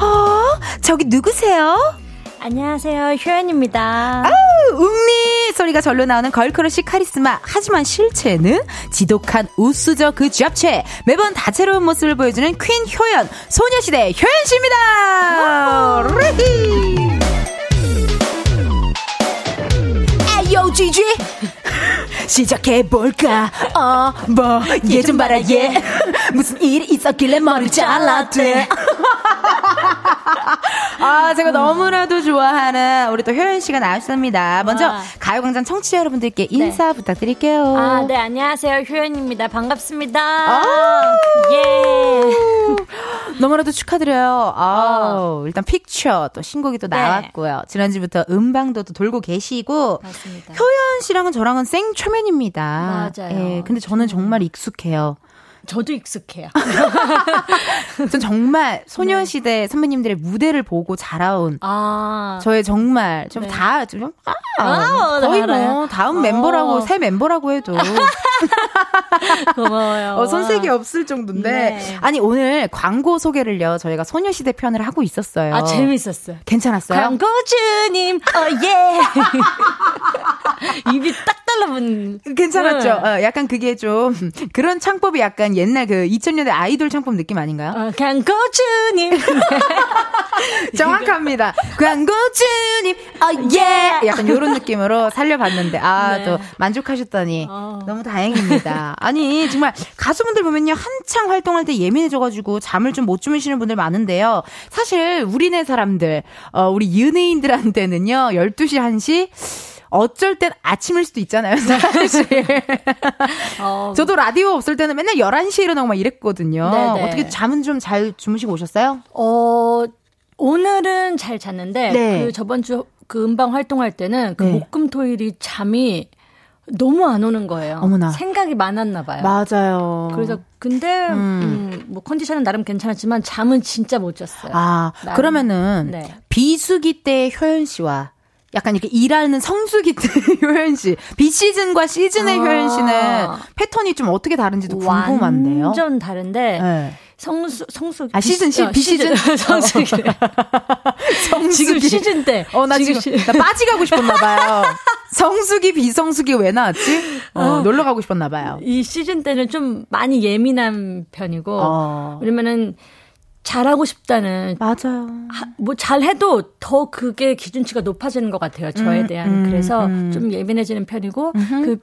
어 저기 누구세요 안녕하세요 효연입니다 웅리 소리가 효연이가 절로 나오는 걸크러쉬 카리스마. 하지만 실체는 지독한 우수저 그 잡채. 매번 다채로운 모습을 보여주는 퀸 효연. 소녀시대 효연 씨입니다. GG。 시작해볼까 어뭐얘 좀 봐라 얘 (laughs) 무슨 일이 있었길래 머리 잘랐대 (laughs) 아 제가 너무나도 좋아하는 우리 또 효연 씨가 나왔습니다 먼저 와. 가요광장 청취자 여러분들께 인사 부탁드릴게요 아, 네, 안녕하세요. 효연입니다. 반갑습니다. 아. 예. (laughs) 너무나도 축하드려요. 아, 일단 픽처 또 신곡이 또 네. 나왔고요. 지난주부터 음방도 또 돌고 계시고 맞습니다. 효연 씨랑은 저랑은 생초면 입니다. 맞아요. 예, 근데 저는 정말 익숙해요. 저도 익숙해요. (laughs) 전 정말 네. 소녀시대 선배님들의 무대를 보고 자라온 아. 저의 정말 좀 네. 다, 좀, 아, 아, 거의. 뭐, 다음 어. 멤버라고, 새 멤버라고 해도, (laughs) (laughs) 고마워요. 어, 손색이 없을 정도인데. 네. 아니, 오늘 광고 소개를요, 저희가 소녀시대 편을 하고 있었어요. 아, 재밌었어요. 괜찮았어요? 광고주님, 어, 예. (laughs) 입이 딱 달라붙는. 괜찮았죠? 네. 어, 약간 그게 좀, 그런 창법이 약간 옛날 그 2000년대 아이돌 창법 느낌 아닌가요? 어, 광고주님. (laughs) 정확합니다. 광고주님, 어, 예! 약간 요런 느낌으로 살려봤는데, 아, 네. 또 만족하셨다니. 어. 너무 다행 입니다. 아니, 정말 가수분들 보면요, 한창 활동할 때 예민해져가지고 잠을 좀 못 주무시는 분들 많은데요. 사실, 우리네 사람들, 어, 우리 연예인들한테는요, 12시, 1시, 어쩔 땐 아침일 수도 있잖아요, 사실. 어, 저도 라디오 없을 때는 맨날 11시에 일어나고 막 이랬거든요. 네네. 어떻게 잠은 좀 잘 주무시고 오셨어요? 어, 오늘은 잘 잤는데, 네. 그 저번 주 그 음방 활동할 때는 그 네. 목금토일이 잠이 너무 안 오는 거예요. 어머나. 생각이 많았나 봐요. 맞아요. 그래서 근데 음, 뭐 컨디션은 나름 괜찮았지만 잠은 진짜 못 잤어요. 아, 나는. 그러면은 네. 비수기 때 효연 씨와 약간 이렇게 일하는 성수기 때 (laughs) 효연 씨, 비시즌과 시즌의 아. 효연 씨는 패턴이 좀 어떻게 다른지도 궁금한데요. 완전 다른데 네. 성수 성수 아, 시즌, 시, 어, 비시즌? 성수기 (laughs) 성수기. 지금 시즌 때. 어, 나 지금, 시- 나 빠지가고 싶었나 봐요. (laughs) 성수기, 비성수기 왜 나왔지? 어, 놀러 가고 싶었나 봐요. 이 시즌 때는 좀 많이 예민한 편이고 어. 왜냐면은 잘하고 싶다는 맞아요. 뭐 잘해도 더 그게 기준치가 높아지는 것 같아요. 저에 음, 대한 음, 그래서 음. 좀 예민해지는 편이고 그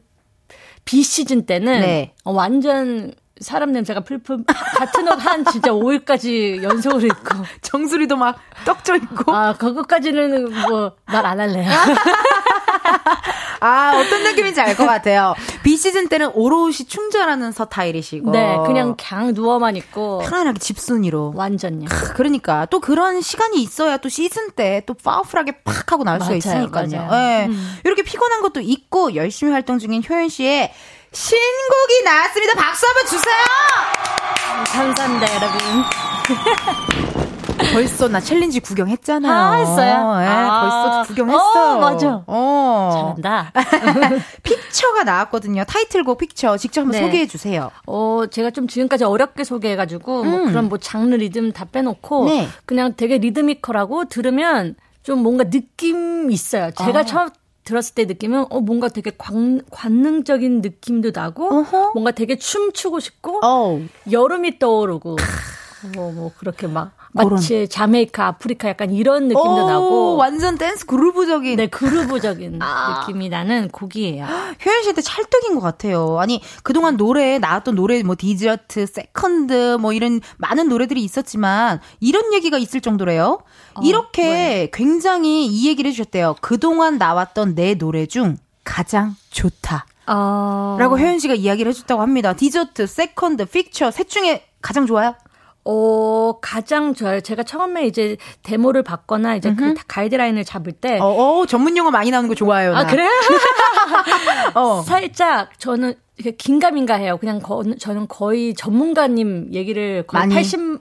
비시즌 때는 네. 어, 완전 사람 냄새가 풀풀 같은 옷 한 진짜 5일까지 연속으로 입고 (laughs) 정수리도 막 떡져 있고. 아 그것까지는 뭐 말 안 할래요. (laughs) 아, 어떤 느낌인지 알 것 같아요. 비 시즌 때는 오롯이 충전하는 서타일이시고. 네, 그냥 그냥 누워만 있고 편안하게 집순이로. 완전요. 그러니까 또 그런 시간이 있어야 또 시즌 때 또 powerful하게 팍 하고 나올 수가 맞아요, 있으니까요. 맞아요. 예. 이렇게 피곤한 것도 있고 열심히 활동 중인 효연 씨의 신곡이 나왔습니다. 박수 한번 주세요. 감사합니다, 여러분. (laughs) 벌써 나 challenge 구경했잖아요. 아, 했어요? 예, 아. 벌써 구경했어요. 어, 맞아. 어. 잘한다. (laughs) Picture가 나왔거든요. 타이틀곡 Picture 직접 한번 네. 소개해 주세요. 어, 제가 좀 지금까지 어렵게 소개해 가지고, 뭐 음. 그런 뭐 장르 리듬 다 빼놓고, 네. 그냥 되게 리드미컬하고 들으면 좀 뭔가 느낌 있어요. 제가 아. 처음 들었을 때 느낌은, 어, 뭔가 되게 관, 관능적인 느낌도 나고, 어허. 뭔가 되게 춤추고 싶고, 어우. 여름이 떠오르고, 뭐, 뭐, 그렇게 막, 마치 자메이카, 아프리카 약간 이런 느낌도 오, 나고, 완전 댄스 groove적인 네, groove적인 (laughs) 아. 느낌이 나는 곡이에요. 효연 씨한테 찰떡인 것 같아요. 아니 그동안 노래 나왔던 노래 뭐 Dessert, Second 뭐 이런 많은 노래들이 있었지만 이런 얘기가 있을 정도래요. 이렇게 굉장히 이 얘기를 해주셨대요. 그동안 나왔던 내 노래 중 가장 좋다. 어... 라고 효연 씨가 이야기를 해줬다고 합니다. Dessert, Second, Picture 셋 중에 가장 좋아요? 어, 가장 좋아요. 제가 처음에 이제 데모를 받거나 이제 그 가이드라인을 잡을 때. 어, 어, 전문 용어 많이 나오는 거 좋아요. 아, 나. 그래요? (laughs) (laughs) 어. 살짝 저는 이렇게 긴가민가 해요. 그냥 거, 저는 거의 전문가님 얘기를 거의 많이? 80%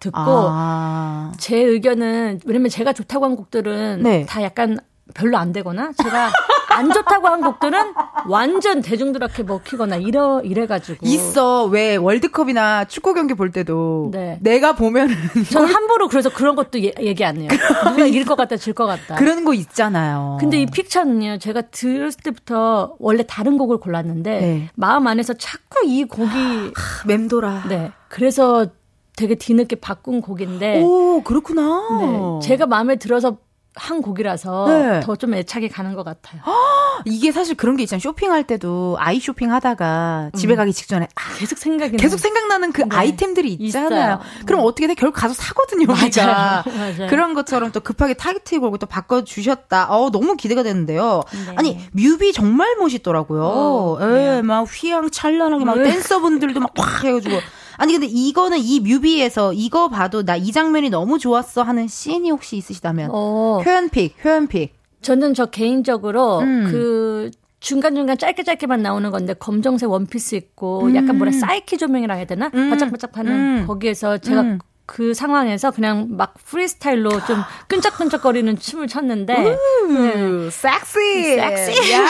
듣고 아. 제 의견은 왜냐면 제가 좋다고 한 곡들은 네. 다 약간 별로 안 되거나 제가 (laughs) 안 좋다고 한 곡들은 완전 대중들한테 먹히거나 이러 이래가지고 있어. 왜 월드컵이나 축구 경기 볼 때도 네. 내가 보면은 전 함부로 그래서 그런 것도 예- 얘기 안 해요. 누가 이길 것 같다, 질 것 같다. 그런 거 있잖아요. 근데 이 픽처는요, 제가 들었을 때부터 원래 다른 곡을 골랐는데 네. 마음 안에서 자꾸 이 곡이 하, 맴돌아. 네 그래서 되게 뒤늦게 바꾼 곡인데 오, 그렇구나. 네, 제가 마음에 들어서 한 곡이라서 네. 더좀 애착이 가는 것 같아요. (gasps) 이게 사실 그런 게 있잖아요. 쇼핑할 때도 아이 쇼핑 하다가 집에 가기 직전에 아, 계속 생각이 계속. 생각나는 그 네. 아이템들이 있잖아요. 있어요. 그럼 어떻게 돼? 결국 가서 사거든요. 맞아요. (laughs) 맞아요. 그런 것처럼 또 급하게 타이틀곡을 또 바꿔 주셨다. 어, 너무 기대가 되는데요. 네. 아니, 뮤비 정말 멋있더라고요. 어, 예, 그래요? 막 휘황 찬란하게 막 네. 댄서분들도 막꽉 해가지고. 아니, 근데 이거는 이 뮤비에서 이거 봐도 나 이 장면이 너무 좋았어 하는 씬이 혹시 있으시다면. 어, 표현픽, 표현픽. 저는 저 개인적으로 음. 그 중간중간 짧게 짧게만 나오는 건데 검정색 원피스 입고 약간 뭐라 사이키 조명이라 해야 되나? 음. 바짝바짝 하는 음. 거기에서 제가 음. 그 상황에서 그냥 막 프리스타일로 좀 끈적끈적거리는 춤을 췄는데 네. 음, 섹시. 섹시. 야.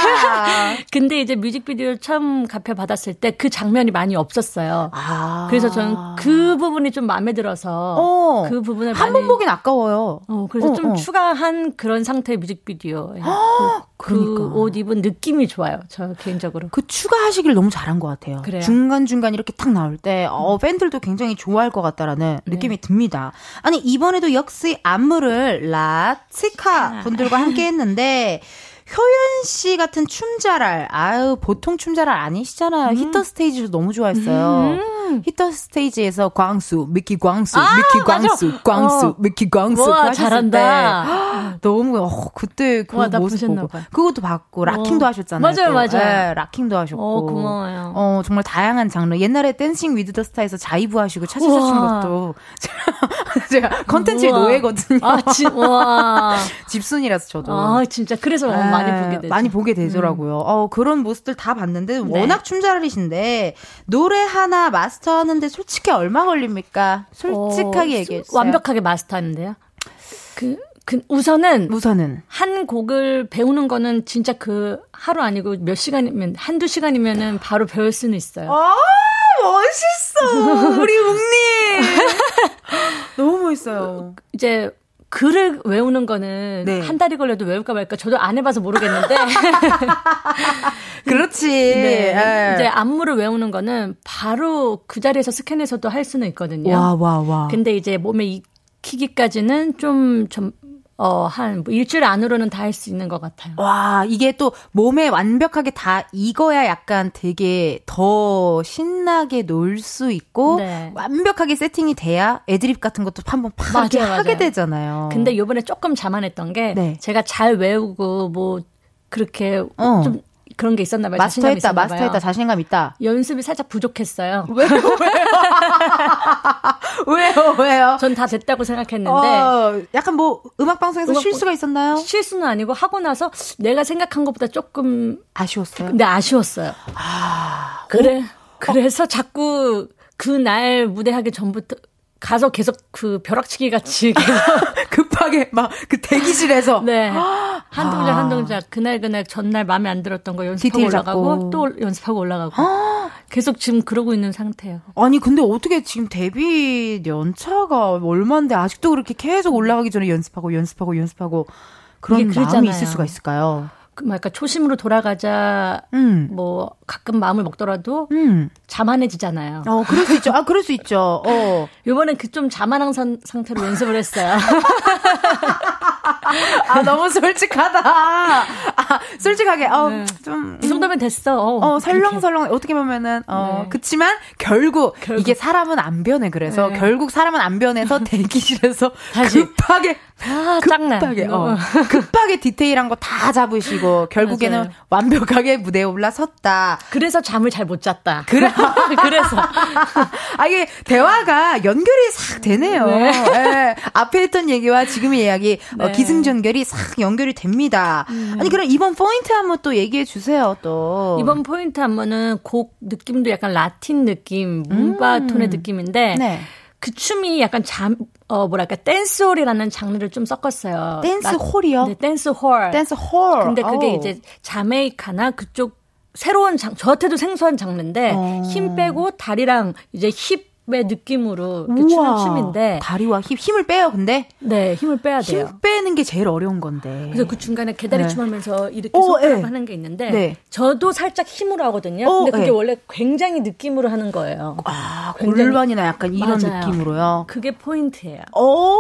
근데 이제 뮤직비디오 처음 가표 받았을 때 그 장면이 많이 없었어요. 아. 그래서 저는 그 부분이 좀 마음에 들어서 어. 그 부분을 한 번 보긴 아까워요. 어, 그래서 어, 좀 어. 추가한 그런 상태의 뮤직비디오. 그러니까. 그옷 입은 느낌이 좋아요. 저 개인적으로. 그 추가하시길 너무 잘한 것 같아요. 그래요? 중간중간 이렇게 딱 나올 때, 어, 팬들도 굉장히 좋아할 것 같다라는 네. 느낌 이 듭니다. 아니, 이번에도 역시 안무를 라치카 분들과 함께 했는데, 효연 씨 같은 춤잘알, 아유, 보통 춤잘알 아니시잖아요. 음. Hit the Stage도 너무 좋아했어요. Hit the Stage에서 광수, 미키 광수, 미키 광수, 광수, 어. 미키 광수. 하셨을 잘한다. 때 너무, 어, 그때 그나 모습 보고. 봐요. 그것도 봤고, locking도 어. 하셨잖아요. 맞아요, 또. 맞아요. 예, locking도 하셨고. 어, 고마워요. 어, 정말 다양한 장르. 옛날에 Dancing with the Star에서 자이브 하시고 차차차 춘. 것도 (laughs) (laughs) 제가 컨텐츠의 우와. 노예거든요. 아, 지, 와. (laughs) 집순이라서 저도. 아, 진짜. 그래서 예, 많이 보게 되죠. 음. 많이 보게 되더라고요. 어, 그런 모습들 다 봤는데 네. 워낙 춤잘하신데 노래 하나 마스터하는데 솔직히 얼마 걸립니까? 솔직하게 어, 얘기해 주세요. 완벽하게 마스터하는데요. 그, 그, 우선은 우선은 한 곡을 배우는 거는 진짜 그 하루 아니고 몇 시간이면, 한두 시간이면은 바로 배울 수는 있어요. 아, 멋있어. 우리 웅님. (laughs) 너무 멋있어요. 이제 글을 외우는 거는 네. 한 달이 걸려도 외울까 말까 저도 안 해봐서 모르겠는데 (laughs) 그렇지. 네. 예. 이제 안무를 외우는 거는 바로 그 자리에서 스캔해서도 할 수는 있거든요. 와, 와, 와. 근데 이제 몸에 익히기까지는 좀, 좀, 어, 한 뭐 일주일 안으로는 다 할 수 있는 것 같아요. 와, 이게 또 몸에 완벽하게 다 익어야 약간 되게 더 신나게 놀 수 있고 네. 완벽하게 세팅이 돼야 애드립 같은 것도 한번 맞아요, 하게. 되잖아요. 근데 요번에 조금 자만했던 게 네. 제가 잘 외우고 뭐 그렇게 어. 좀 그런 게 있었나 봐요. 마스터했다. 마스터했다, 자신감 있다. 연습이 살짝 부족했어요. (laughs) 왜요, (laughs) 왜요, 왜요? 전 다 됐다고 생각했는데 어, 약간 뭐 음악 방송에서 음악 실수가 있었나요? 실수는 아니고 하고 나서 내가 생각한 것보다 조금 아쉬웠어요. 근데 아쉬웠어요. 그래 그래서 자꾸 그 날 무대하기 전부터 가서 계속 그 벼락치기 같이 (laughs) 계속 급하게 막 그 대기실에서 네. 한 동작 아. 한 동작 그날 그날 전날 마음에 안 들었던 거 연습하고 올라가고 잡고. 또 연습하고 올라가고 계속 지금 그러고 있는 상태예요. 아니 근데 어떻게 지금 데뷔 연차가 얼마인데 아직도 그렇게 계속 올라가기 전에 연습하고 연습하고 연습하고 그런 마음이. 있을 수가 있을까요? 그 뭐랄까 초심으로 돌아가자 음. 뭐 가끔 마음을 먹더라도 음. 자만해지잖아요. 어, 그럴 수 있죠. 아, 그럴 수 있죠. 어. (laughs) 요번엔 그 좀 자만한 산- 상태로 연습을 했어요. (laughs) (laughs) 아, 너무 솔직하다. 아, 솔직하게, 어, 네. 좀. 이 정도면 됐어. 어, 어, 설렁설렁, 어떻게 보면은, 어, 네. 그치만, 결국, 이게 사람은 안 변해, 그래서, 네. 결국 사람은 안 변해서 (laughs) 대기실에서 다시. 급하게, 아. 급하게, 어, (laughs) 급하게 디테일한 거 다 잡으시고, 결국에는 맞아요. 완벽하게 무대에 올라섰다. 그래서 잠을 잘 못 잤다. 그래. 그래서 아, 이게 대화가 연결이 싹 되네요. 네. 예. 앞에 했던 얘기와 지금의 이야기, 어, 네. 기승전결이 싹 연결이 됩니다. 아니, 그럼 이번 포인트 한번 또 얘기해 주세요, 또. 이번 포인트 안무는 곡 느낌도 약간 라틴 느낌, 문바 톤의 느낌인데 네. 그 춤이 약간 잠 어 뭐랄까 댄스홀이라는 장르를 좀 섞었어요. 댄스 나- 홀이요? 네, 댄스홀. 댄스 홀. 근데 그게 어우. 이제 자메이카나 그쪽 새로운 장, 저한테도 생소한 장르인데 어. 힘 빼고 다리랑 이제 힙의 느낌으로 이렇게 추는 우와. 춤인데 다리와 힘, 힘을 빼요, 근데? 네 힘을 빼야 돼요. 힘 빼는 게 제일 어려운 건데. 그래서 그 중간에 개다리 네. 춤 하면서 이렇게 오, 손가락 예. 하는 게 있는데 네. 저도 살짝 힘으로 하거든요. 오, 근데 그게 예. 원래 굉장히 느낌으로 하는 거예요. 아, 굉장히- 골반이나 약간 이런 맞아요. 느낌으로요. 그게 포인트예요. 오,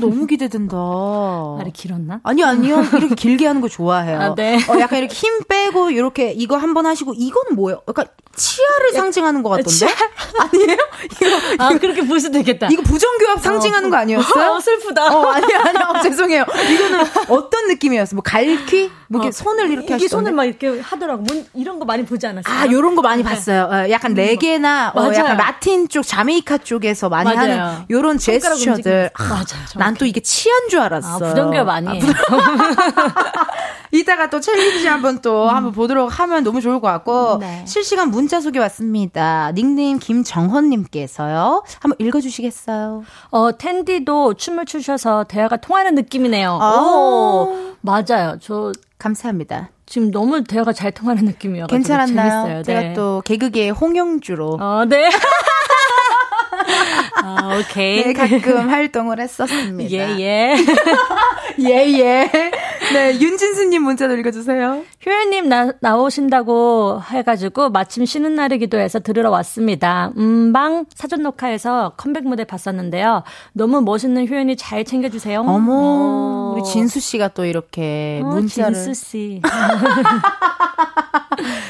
너무 기대된다. (laughs) 말이 길었나? 아니요, 아니요. 이렇게 길게 하는 거 좋아해요. 아, 네. 어, 약간 이렇게 힘 빼고, 이렇게 이거 한번 하시고, 이거는 뭐예요? 약간 치아를 상징하는 것 같던데? 치아? (laughs) 아니에요? 이거, 아 그렇게 볼 수도 있겠다. 이거 부정교합 상징하는 거 아니었어요? 어, 슬프다. 어, 아니요, 아니요. 죄송해요. 이거는 어떤 느낌이었어요? 뭐, 갈퀴? 뭐, 이렇게 어, 손을 이렇게 하시던데? 손을 막 이렇게 하더라고. 뭔 이런 거 많이 보지 않았어요? 아, 요런 거 많이 봤어요. 어, 약간 레게나, 어. 약간 라틴 쪽, 자메이카 쪽에서 많이 맞아요. 하는 요런 제스처들. 움직임. 맞아요, 난또 이게 치안 줄 아, 알았어. 부정교합 아니에요. (laughs) 이따가 또 challenge 한번 또 한번 보도록 하면 너무 좋을 것 같고 네. 실시간 문자 소개 왔습니다. 닉네임 김정헌님께 서요. 한번 읽어주시겠어요? 어, 텐디도 춤을 추셔서 대화가 통하는 느낌이네요. 아. 오, 맞아요. 저 감사합니다. 지금 너무 대화가 잘 통하는 느낌이어가지고 괜찮았나요? 재밌어요. 제가 네. 또 개그계의 홍영주로 어, 네. (laughs) 아, 오케이. 네, 가끔 활동을 했었습니다. 예, 예. (laughs) 예, 예. 네, 윤진수님 문자도 읽어주세요. 효연님 나, 나오신다고 해가지고 마침 쉬는 날이기도 해서 들으러 왔습니다. 음방 사전 녹화에서 컴백 무대 봤었는데요. 너무 멋있는 효연이 잘 챙겨주세요. 어머, 어. 우리 진수 씨가 또 이렇게 어, 문자를. 진수 씨. (laughs)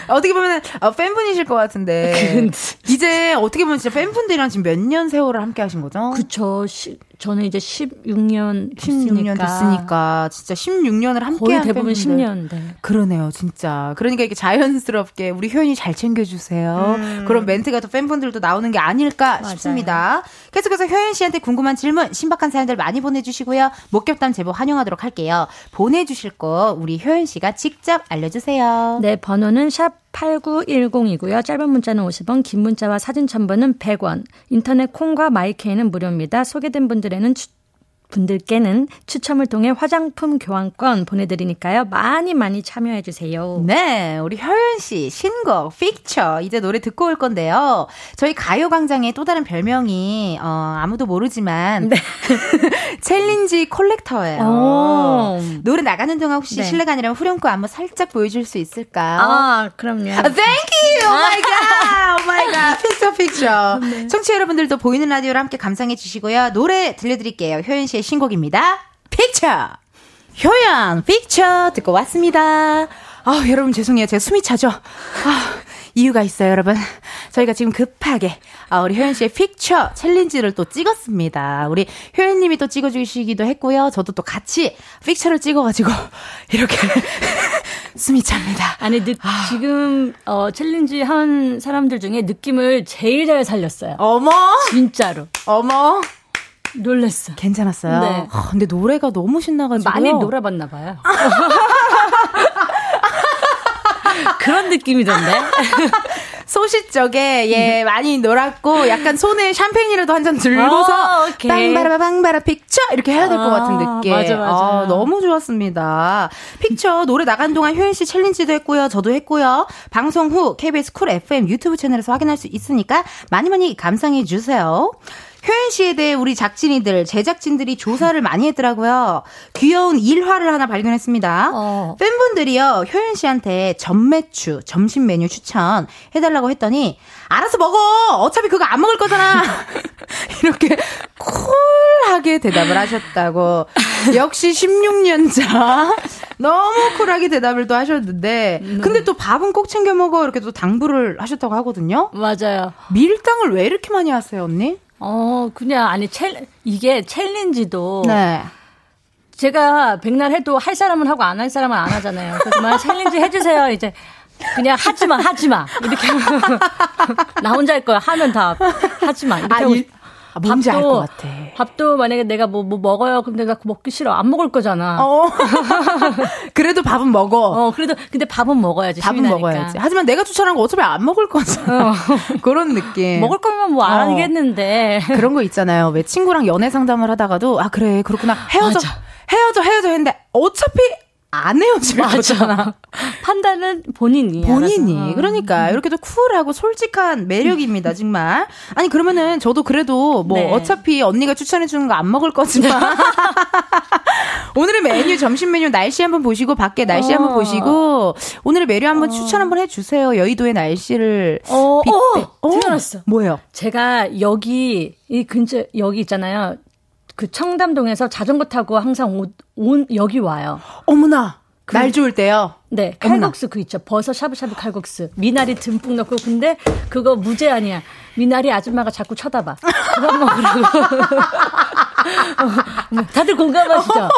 어떻게 보면 어, 팬분이실 것 같은데. (laughs) 이제 어떻게 보면 진짜 팬분들이랑 지금 몇 년 세월을 함께 하신 거죠? 그쵸. 시, 저는 이제 16년 16년 됐으니까 진짜 16년을 함께 거의 한 대부분 팬분들. 10년. 네. 그러네요, 진짜. 그러니까 이렇게 자연스럽게 우리 효연이 잘 챙겨주세요. 그런 멘트가 또 팬분들도 나오는 게 아닐까 맞아요. 싶습니다. 계속해서 효연 씨한테 궁금한 질문, 신박한 사연들 많이 보내주시고요. 목격담 제보 환영하도록 할게요. 보내주실 거 우리 효연 씨가 직접 알려주세요. 네, 번호는 샵 8910이고요. 짧은 문자는 50원, 긴 문자와 사진 첨부는 100원. 인터넷 콩과 마이케이는 무료입니다. 소개된 분들에는 추, 분들께는 추첨을 통해 화장품 교환권 보내드리니까요. 많이 많이 참여해주세요. 네, 우리 효연 씨 신곡 Picture 이제 노래 듣고 올 건데요. 저희 가요광장의 또 다른 별명이 어, 아무도 모르지만 (laughs) challenge collector예요. 오. 노래 나가는 동안 혹시 네. 실례가 아니라면 후렴구 안무 살짝 보여줄 수 있을까요? 아, 그럼요. 아, Thank you! Oh my god! Oh my god! Picture, Picture. (laughs) 청취자 여러분들도 보이는 라디오로 함께 감상해 주시고요. 노래 들려드릴게요. 효연 씨의 신곡입니다. Picture! 효연, Picture! 듣고 왔습니다. 아 여러분 죄송해요. 제가 숨이 차죠? 아, 이유가 있어요, 여러분. 저희가 지금 급하게 아, 우리 효연 씨의 픽처 챌린지를 또 찍었습니다. 우리 효연 님이 또 찍어 주시기도 했고요. 저도 또 같이 Picture를 찍어 가지고 이렇게 (laughs) 숨이 찹니다. 아니, 느, 지금, 어, challenge 한 사람들 중에 느낌을 제일 잘 살렸어요. 어머! 진짜로. 어머! 놀랬어. 괜찮았어요. 네. 아, 근데 노래가 너무 신나가지고 많이 놀아봤나 봐요. (laughs) 그런 느낌이던데. (laughs) 소시적에 예 많이 놀았고 약간 손에 샴페인이라도 한 잔 들고서 어, 오케이. 빵바라 빵바라 Picture 이렇게 해야 될것 아, 같은 느낌. 맞아, 맞아. 아, 너무 좋았습니다. Picture 노래 나간 동안 효연 씨 challenge도 했고요. 저도 했고요. 방송 후 KBS Cool FM 유튜브 채널에서 확인할 수 있으니까 많이 많이 감상해 주세요. 효연 씨에 대해 우리 작진이들, 제작진들이 조사를 많이 했더라고요. 귀여운 일화를 하나 발견했습니다. 어. 팬분들이요, 효연 씨한테 전매추, 점심 메뉴 추천 해달라고 했더니, 알아서 먹어! 어차피 그거 안 먹을 거잖아! (laughs) 이렇게 쿨하게 대답을 하셨다고. 역시 16년차. 너무 쿨하게 대답을 또 하셨는데, 근데 또 밥은 꼭 챙겨 먹어. 이렇게 또 당부를 하셨다고 하거든요. 맞아요. 밀당을 왜 이렇게 많이 하세요, 언니? 어, 그냥, 아니, chall-, 이게 challenge도. 네. 제가 백날 해도 할 사람은 하고 안 할 사람은 안 하잖아요. 그래서 막 challenge 해주세요. 이제 그냥 하지 마, 하지 마. 이렇게. (laughs) 나 혼자 할 거야. 하면 다 하지 마. 이렇게 아, 일- 뭔지 알 것 같아. 밥도 만약에 내가 뭐, 뭐 먹어요. 그럼 내가 그거 먹기 싫어. 안 먹을 거잖아. 어, 어. (laughs) 그래도 밥은 먹어. 그래도, 근데 밥은 먹어야지. 밥은. 먹어야지. 하지만 내가 추천한 거 어차피 안 먹을 거잖아. (laughs) 그런 느낌. 먹을 거면 뭐안 어. 하겠는데. 그런 거 있잖아요. 왜 친구랑 연애 상담을 하다가도 아 그래 그렇구나 헤어져 맞아. 헤어져 헤어져 했는데 어차피 안 헤어질 거잖아. (laughs) 판단은 본인이. 본인이 알아서. 그러니까 이렇게 또 쿨하고 솔직한 매력입니다 정말 아니 그러면은 저도 그래도 뭐 네. 어차피 언니가 추천해 주는 거 안 먹을 거지만 (laughs) 오늘의 메뉴 점심 메뉴 날씨 한번 보시고 밖에 날씨 한번 어. 보시고 오늘의 메뉴 한번 추천 한번 해주세요 여의도의 날씨를 어, 빗대- 어, 생각났어. 뭐예요 제가 여기 이 근처 여기 있잖아요. 그 청담동에서 자전거 타고 항상 오, 온 여기 와요. 어머나 날 좋을 때요 네, 어머나. 칼국수 그 있죠. 버섯 샤브샤브 칼국수. 미나리 듬뿍 넣고 근데 그거 무제한이야. 미나리 아줌마가 자꾸 쳐다봐. 그만 먹으라고. (laughs) 어, 다들 공감하시죠?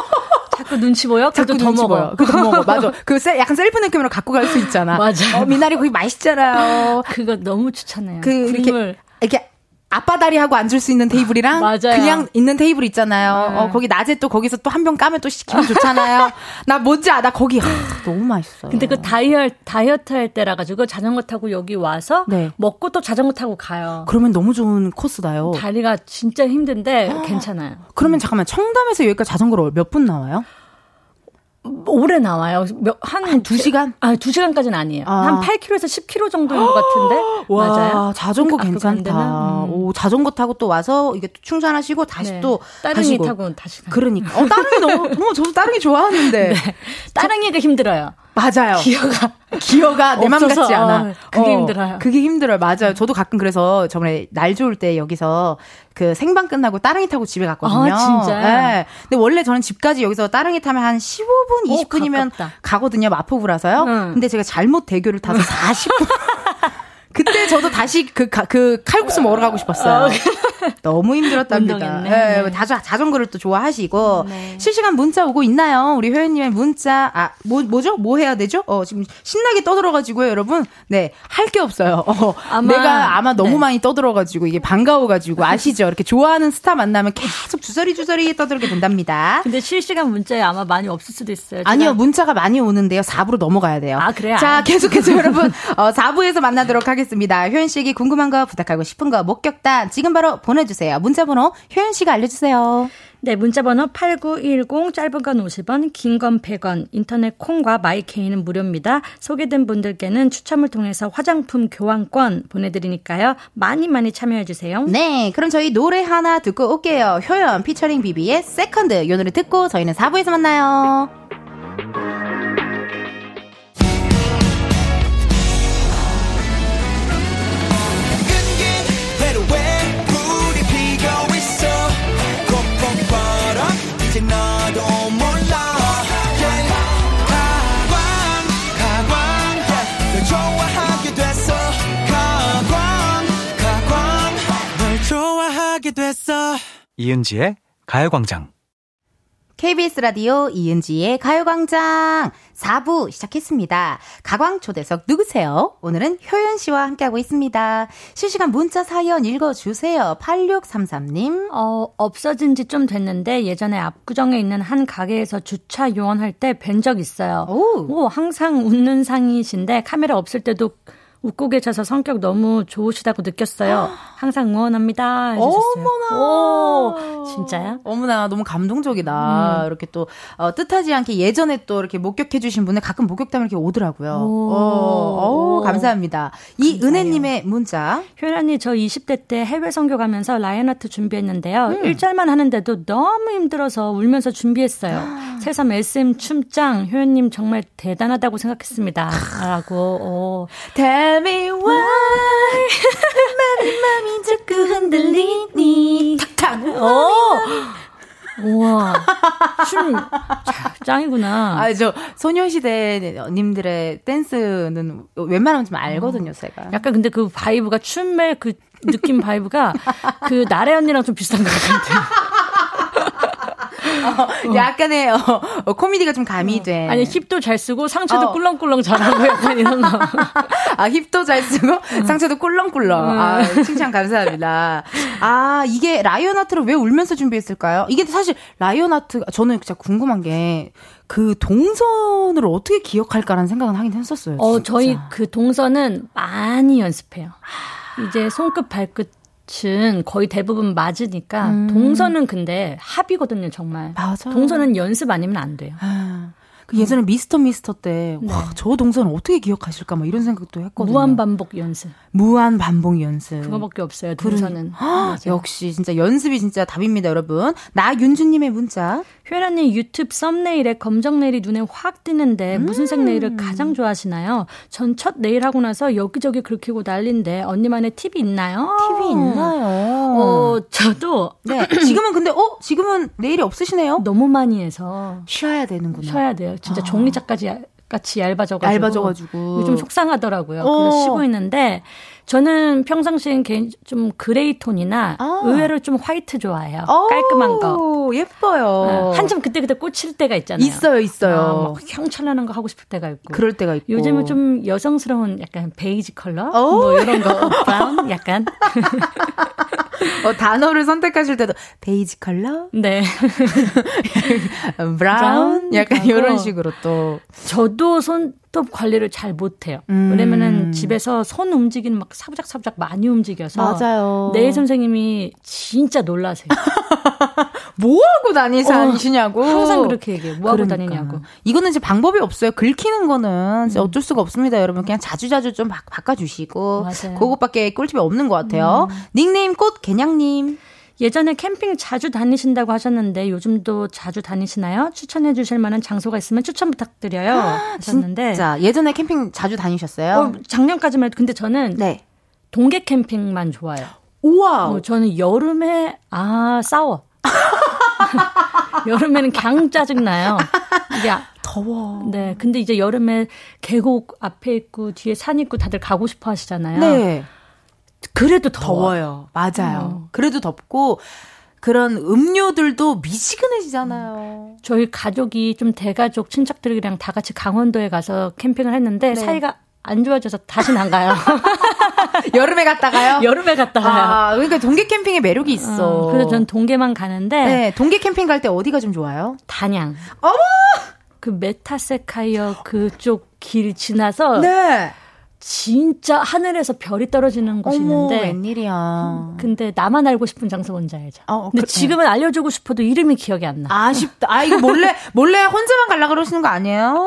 자꾸 눈치 보여? 자꾸 더 눈치 먹어. 보여. 그더 먹어. 맞아. 그 셀- 약간 셀프 느낌으로 갖고 갈 수 있잖아. (laughs) 맞아. 어, 미나리 거기 맛있잖아요. 그거 너무 추천해요. 그 이렇게 국물. 이렇게 아빠 다리 하고 앉을 수 있는 테이블이랑 (laughs) 맞아요. 그냥 있는 테이블 있잖아요. 네. 어, 거기 낮에 또 거기서 또 한 병 까면 또 기분 좋잖아요. (laughs) 나 뭔지 아, 나 거기 하, 너무 맛있어요. 근데 그 다이어, 다이어트 할 때라 가지고 자전거 타고 여기 와서 네. 먹고 또 자전거 타고 가요. 그러면 너무 좋은 코스다요. 다리가 진짜 힘든데 괜찮아요. 그러면 잠깐만 청담에서 여기까지 자전거로 몇 분 나와요? 오래 나와요. 몇, 한, 두 시간? 아, 두 시간까지는 아니에요. 아. 한 8km에서 10km 정도인 것 같은데. (gasps) 와, 맞아요. 자전거 데는? 괜찮다. 음. 오, 자전거 타고 또 와서 이게 또 충전하시고 다시 네. 또 따릉이. 타고 다시 가요. 그러니까. 어, 따릉이 너무, 어, 저도 따릉이 좋아하는데. (laughs) 따릉이가 힘들어요. 맞아요. 기어가. (laughs) 기어가 내 맘 같지 않아. 어, 그게 힘들어요. 그게 힘들어요. 맞아요. 저도 가끔 그래서 저번에 날 좋을 때 여기서 그 생방 끝나고 따릉이 타고 집에 갔거든요. 아, 진짜요? 네. 근데 원래 저는 집까지 여기서 따릉이 타면 한 15분, 오, 20분이면 가깝다. 가거든요. 마포구라서요. 응. 근데 제가 잘못 대교를 타서 40분. (laughs) 그때 저도 다시 그, 가- 그 칼국수 먹으러 가고 싶었어요. 너무 힘들었답니다. 운동했네. 네, 네. 자주, 자전거를 또 좋아하시고. 네. 실시간 문자 오고 있나요? 우리 회원님의 문자, 아, 뭐, 뭐죠? 뭐 해야 되죠? 어, 지금 신나게 떠들어가지고요, 여러분. 네, 할 게 없어요. 어, 아마- 내가 아마 너무 네. 많이 떠들어가지고, 이게 반가워가지고, 아시죠? 이렇게 좋아하는 스타 만나면 계속 주저리 주저리 떠들게 된답니다. 근데 실시간 문자에 아마 많이 없을 수도 있어요. 아니요, 문자가 많이 오는데요. 4부로 넘어가야 돼요. 아, 그래요? 자, 아. 계속해서 여러분, 어, 4부에서 만나도록 하겠습니다. 효연 씨에게 궁금한 거, 부탁하고 싶은 거, 목격담, 지금 바로 보내주세요. 문자번호, 효연 씨가 알려주세요. 네, 문자번호 8910, 짧은 건 50원, 긴 건 100원, 인터넷 콩과 마이케이는 무료입니다. 소개된 분들께는 추첨을 통해서 화장품 교환권 보내드리니까요. 많이 많이 참여해주세요. 네, 그럼 저희 노래 하나 듣고 올게요. 효연 피처링 비비의 세컨드. 이 노래 듣고 저희는 4부에서 만나요. 됐어 이은지의 가요광장. KBS 라디오 이은지의 가요광장 4부 시작했습니다. 가광 초대석 누구세요? 오늘은 효연 씨와 함께하고 있습니다. 실시간 문자 사연 읽어주세요. 8633님. 어, 없어진 지 좀 됐는데 예전에 압구정에 있는 한 가게에서 주차 요원할 때 뵌 적 있어요. 오. 오, 항상 웃는 상이신데 카메라 없을 때도 웃고 계셔서 성격 너무 좋으시다고 느꼈어요. (gasps) 항상 응원합니다. 해주셨어요. 어머나. 오, 진짜요? 어머나, 너무 감동적이다. 음. 이렇게 또, 어, 뜻하지 않게 예전에 또 이렇게 목격해주신 분들 가끔 목격담이 이렇게 오더라고요. 오. 어, 어, 감사합니다. 이. 은혜님의 문자. 효연이 저 20대 때 해외 선교 가면서 라이언 아트 준비했는데요. 음. 일절만 하는데도 너무 힘들어서 울면서 준비했어요. (gasps) 새삼 SM 춤짱 효연님 정말 대단하다고 생각했습니다. 라고. 오. Tell me why 맘이 맘이 자꾸 흔들리니 탁탁 오! 우와. 춤 자, 짱이구나. 아, 저 소녀시대 님들의 댄스는 웬만하면 좀 알거든요, 제가. 약간 근데 그 vibe가 춤의 그 느낌 vibe가 그 나래 언니랑 좀 비슷한 것 같은 데. 약간의 어, 어, 코미디가 좀 가미된. 아니 힙도 잘 쓰고 상체도 어. 꿀렁꿀렁 잘하고 약간 이런 거. (laughs) 아, 힙도 잘 쓰고 상체도 꿀렁꿀렁. 아, 칭찬 감사합니다. 아, 이게 라이언 아트를 왜 울면서 준비했을까요? 이게 사실 라이언 아트 저는 진짜 궁금한 게 그 동선을 어떻게 기억할까라는 생각은 하긴 했었어요. 어, 진짜. 저희 그 동서는 많이 연습해요. 이제 손끝 발끝 은 거의 대부분 맞으니까 동서는 근데 합이거든요, 정말. 맞아. 동서는 연습 아니면 안 돼요. 아, 그 예전에 미스터 미스터 때, 와, 저 동선 어떻게 기억하실까? 막 이런 생각도 했거든요. 무한 반복 연습. 무한 반복 연습. 그거밖에 없어요, 그러니- 동서는. 아. 역시 진짜 연습이 진짜 답입니다, 여러분. 나윤주님의 문자. 효연님 유튜브 썸네일에 검정 네일이 눈에 확 띄는데 무슨 색 네일을 가장 좋아하시나요? 전 첫 네일 하고 나서 여기저기 긁히고 난린데 언니만의 팁이 있나요? 팁이 있나요? 어, 저도 네. 지금은 근데, 어? 지금은 내일이 없으시네요? 너무 많이 해서 쉬어야 되는구나. 쉬어야 돼요. 진짜 종이짝까지 야- 같이 얇아져가지고 얇아져가지고. 요즘 속상하더라고요. 어. 그래서 쉬고 있는데 저는 평상시엔 개인 좀 gray 톤이나 아. 의외로 좀 white 좋아해요. 오, 깔끔한 거. 예뻐요. 한참 그때그때 꽂힐 때가 있잖아요. 있어요, 있어요. 아, 막 휘황찬란한 거 하고 싶을 때가 있고. 그럴 때가 있고. 요즘은 좀 여성스러운 약간 베이지 컬러? 오. 뭐 이런 거. (laughs) brown? 약간. 어, 단어를 선택하실 때도 베이지 컬러, 네. (laughs) brown, 약간. 이런 식으로 또. 저도 손톱 관리를 잘 못해요. 음. 왜냐면은 집에서 손 움직이는 막 사부작사부작 많이 움직여서. 맞아요. 네일 선생님이 진짜 놀라세요. (laughs) (laughs) 뭐 하고 다니시냐고. 항상 그렇게 얘기해요. 뭐 하고 그러니까. 다니냐고. 이거는 이제 방법이 없어요. 긁히는 거는 진짜 어쩔 수가 없습니다, 여러분. 그냥 자주자주 좀 바, 바꿔주시고. 맞아요. 그것밖에 꿀팁이 없는 것 같아요. 닉네임 꽃 개냥님. 예전에 캠핑 자주 다니신다고 하셨는데 요즘도 자주 다니시나요? 추천해 주실 만한 장소가 있으면 추천 부탁드려요. (gasps) 하셨는데. 자, 예전에 캠핑 자주 다니셨어요? 어, 작년까지만 해도 근데 저는 네. 동계 캠핑만 좋아해요. 우와. 어, 저는 여름에 아 싸워. (laughs) 여름에는 강 짜증 나요. 이게 아- 더워. 네, 근데 이제 여름에 계곡 앞에 있고 뒤에 산 있고 다들 가고 싶어 하시잖아요. 네. 그래도 더워. 더워 요. 맞아요. 어. 그래도 덥고 그런 음료들도 미지근해지잖아요. 저희 가족이 좀 대가족 친척들이랑 다 같이 강원도에 가서 캠핑을 했는데 네. 사이가 안 좋아져서 다시는 안 가요. 여름에 갔다가요? (laughs) 여름에 갔다 가요. 아, 그러니까 동계 캠핑에 매력이 있어. 어, 그래서 전 동계만 가는데 네, 동계 캠핑 갈 때 어디가 좀 좋아요? 단양. 어머! 그 메타세쿼이아 그쪽 길 지나서 네. 진짜 하늘에서 별이 떨어지는 곳이 어머, 있는데 웬일이야. 근데 나만 알고 싶은 장소 뭔지 알죠? 어, 근데 그- 지금은 알려주고 싶어도 이름이 기억이 안 나. 아쉽다. 아, 이거 몰래, (laughs) 몰래 혼자만 갈라 그러시는 거 아니에요?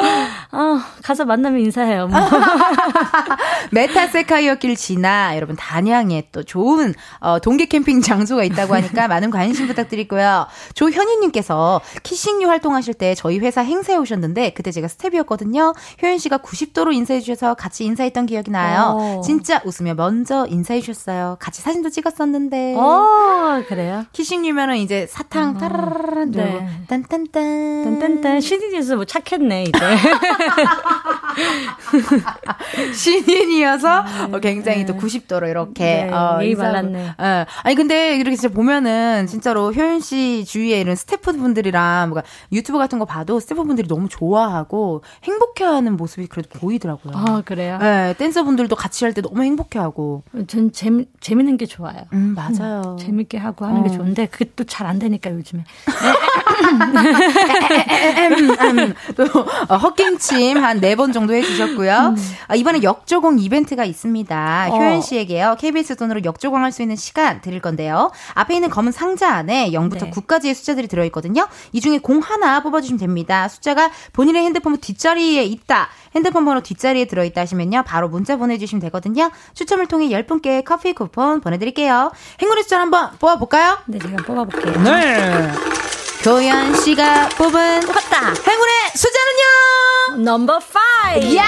아, 가서 만나면 인사해요. 뭐. (laughs) 메타세쿼이아 길 지나 여러분 단양에 또 좋은 어, 동계 캠핑 장소가 있다고 하니까 (laughs) 많은 관심 부탁드리고요. 조현희님께서 Kissing You 활동하실 때 저희 회사 행사에 오셨는데 그때 제가 스텝이었거든요. 효연 씨가 90도로 인사해 주셔서 같이 인사했던 기억이 나요. 오. 진짜 웃으며 먼저 인사해 주셨어요. 같이 사진도 찍었었는데. 어, 그래요? Kissing You면은 이제 사탕 따라라란 들고 네. 딴딴딴 딴딴딴 CD에서 뭐 착했네, 이제. 신인이어서 어, 굉장히 또 90도로 이렇게 네, 어, 예의. 발랐네. 예. 아니 근데 이렇게 진짜 보면은 진짜로 효연 씨 주위에 이런 스태프분들이랑 뭔가 유튜브 같은 거 봐도 스태프분들이 너무 좋아하고 행복해하는 모습이 그래도 보이더라고요. 아, 그래요? 예, 댄서분들도 같이 할 때 너무 행복해하고. 전 재미, 재밌는 게 좋아요. 음 맞아요. 재밌게 하고 하는 게 어. 좋은데 그게 또 잘 안 되니까 요즘에. (laughs) 음, 또 어, 헛김침 한 네 번 정도 해주셨고요. 아, 이번에 역조공 이벤트가 있습니다. 어. 효연 씨에게요. KBS 돈으로 역조공할 수 있는 시간 드릴 건데요. 앞에 있는 검은 상자 안에 0부터 네. 9까지의 숫자들이 들어있거든요. 이 중에 공 하나 뽑아주시면 됩니다. 숫자가 본인의 핸드폰 뒷자리에 있다. 핸드폰 번호 뒷자리에 들어있다 하시면요. 바로 문자 보내주시면 되거든요. 추첨을 통해 10분께 커피 쿠폰 보내드릴게요. 행운의 숫자 한번 뽑아볼까요? 네, 제가 뽑아볼게요. 네. 교연 씨가 뽑은 왔다. 행운의 숫자는요. 넘버 5! 야!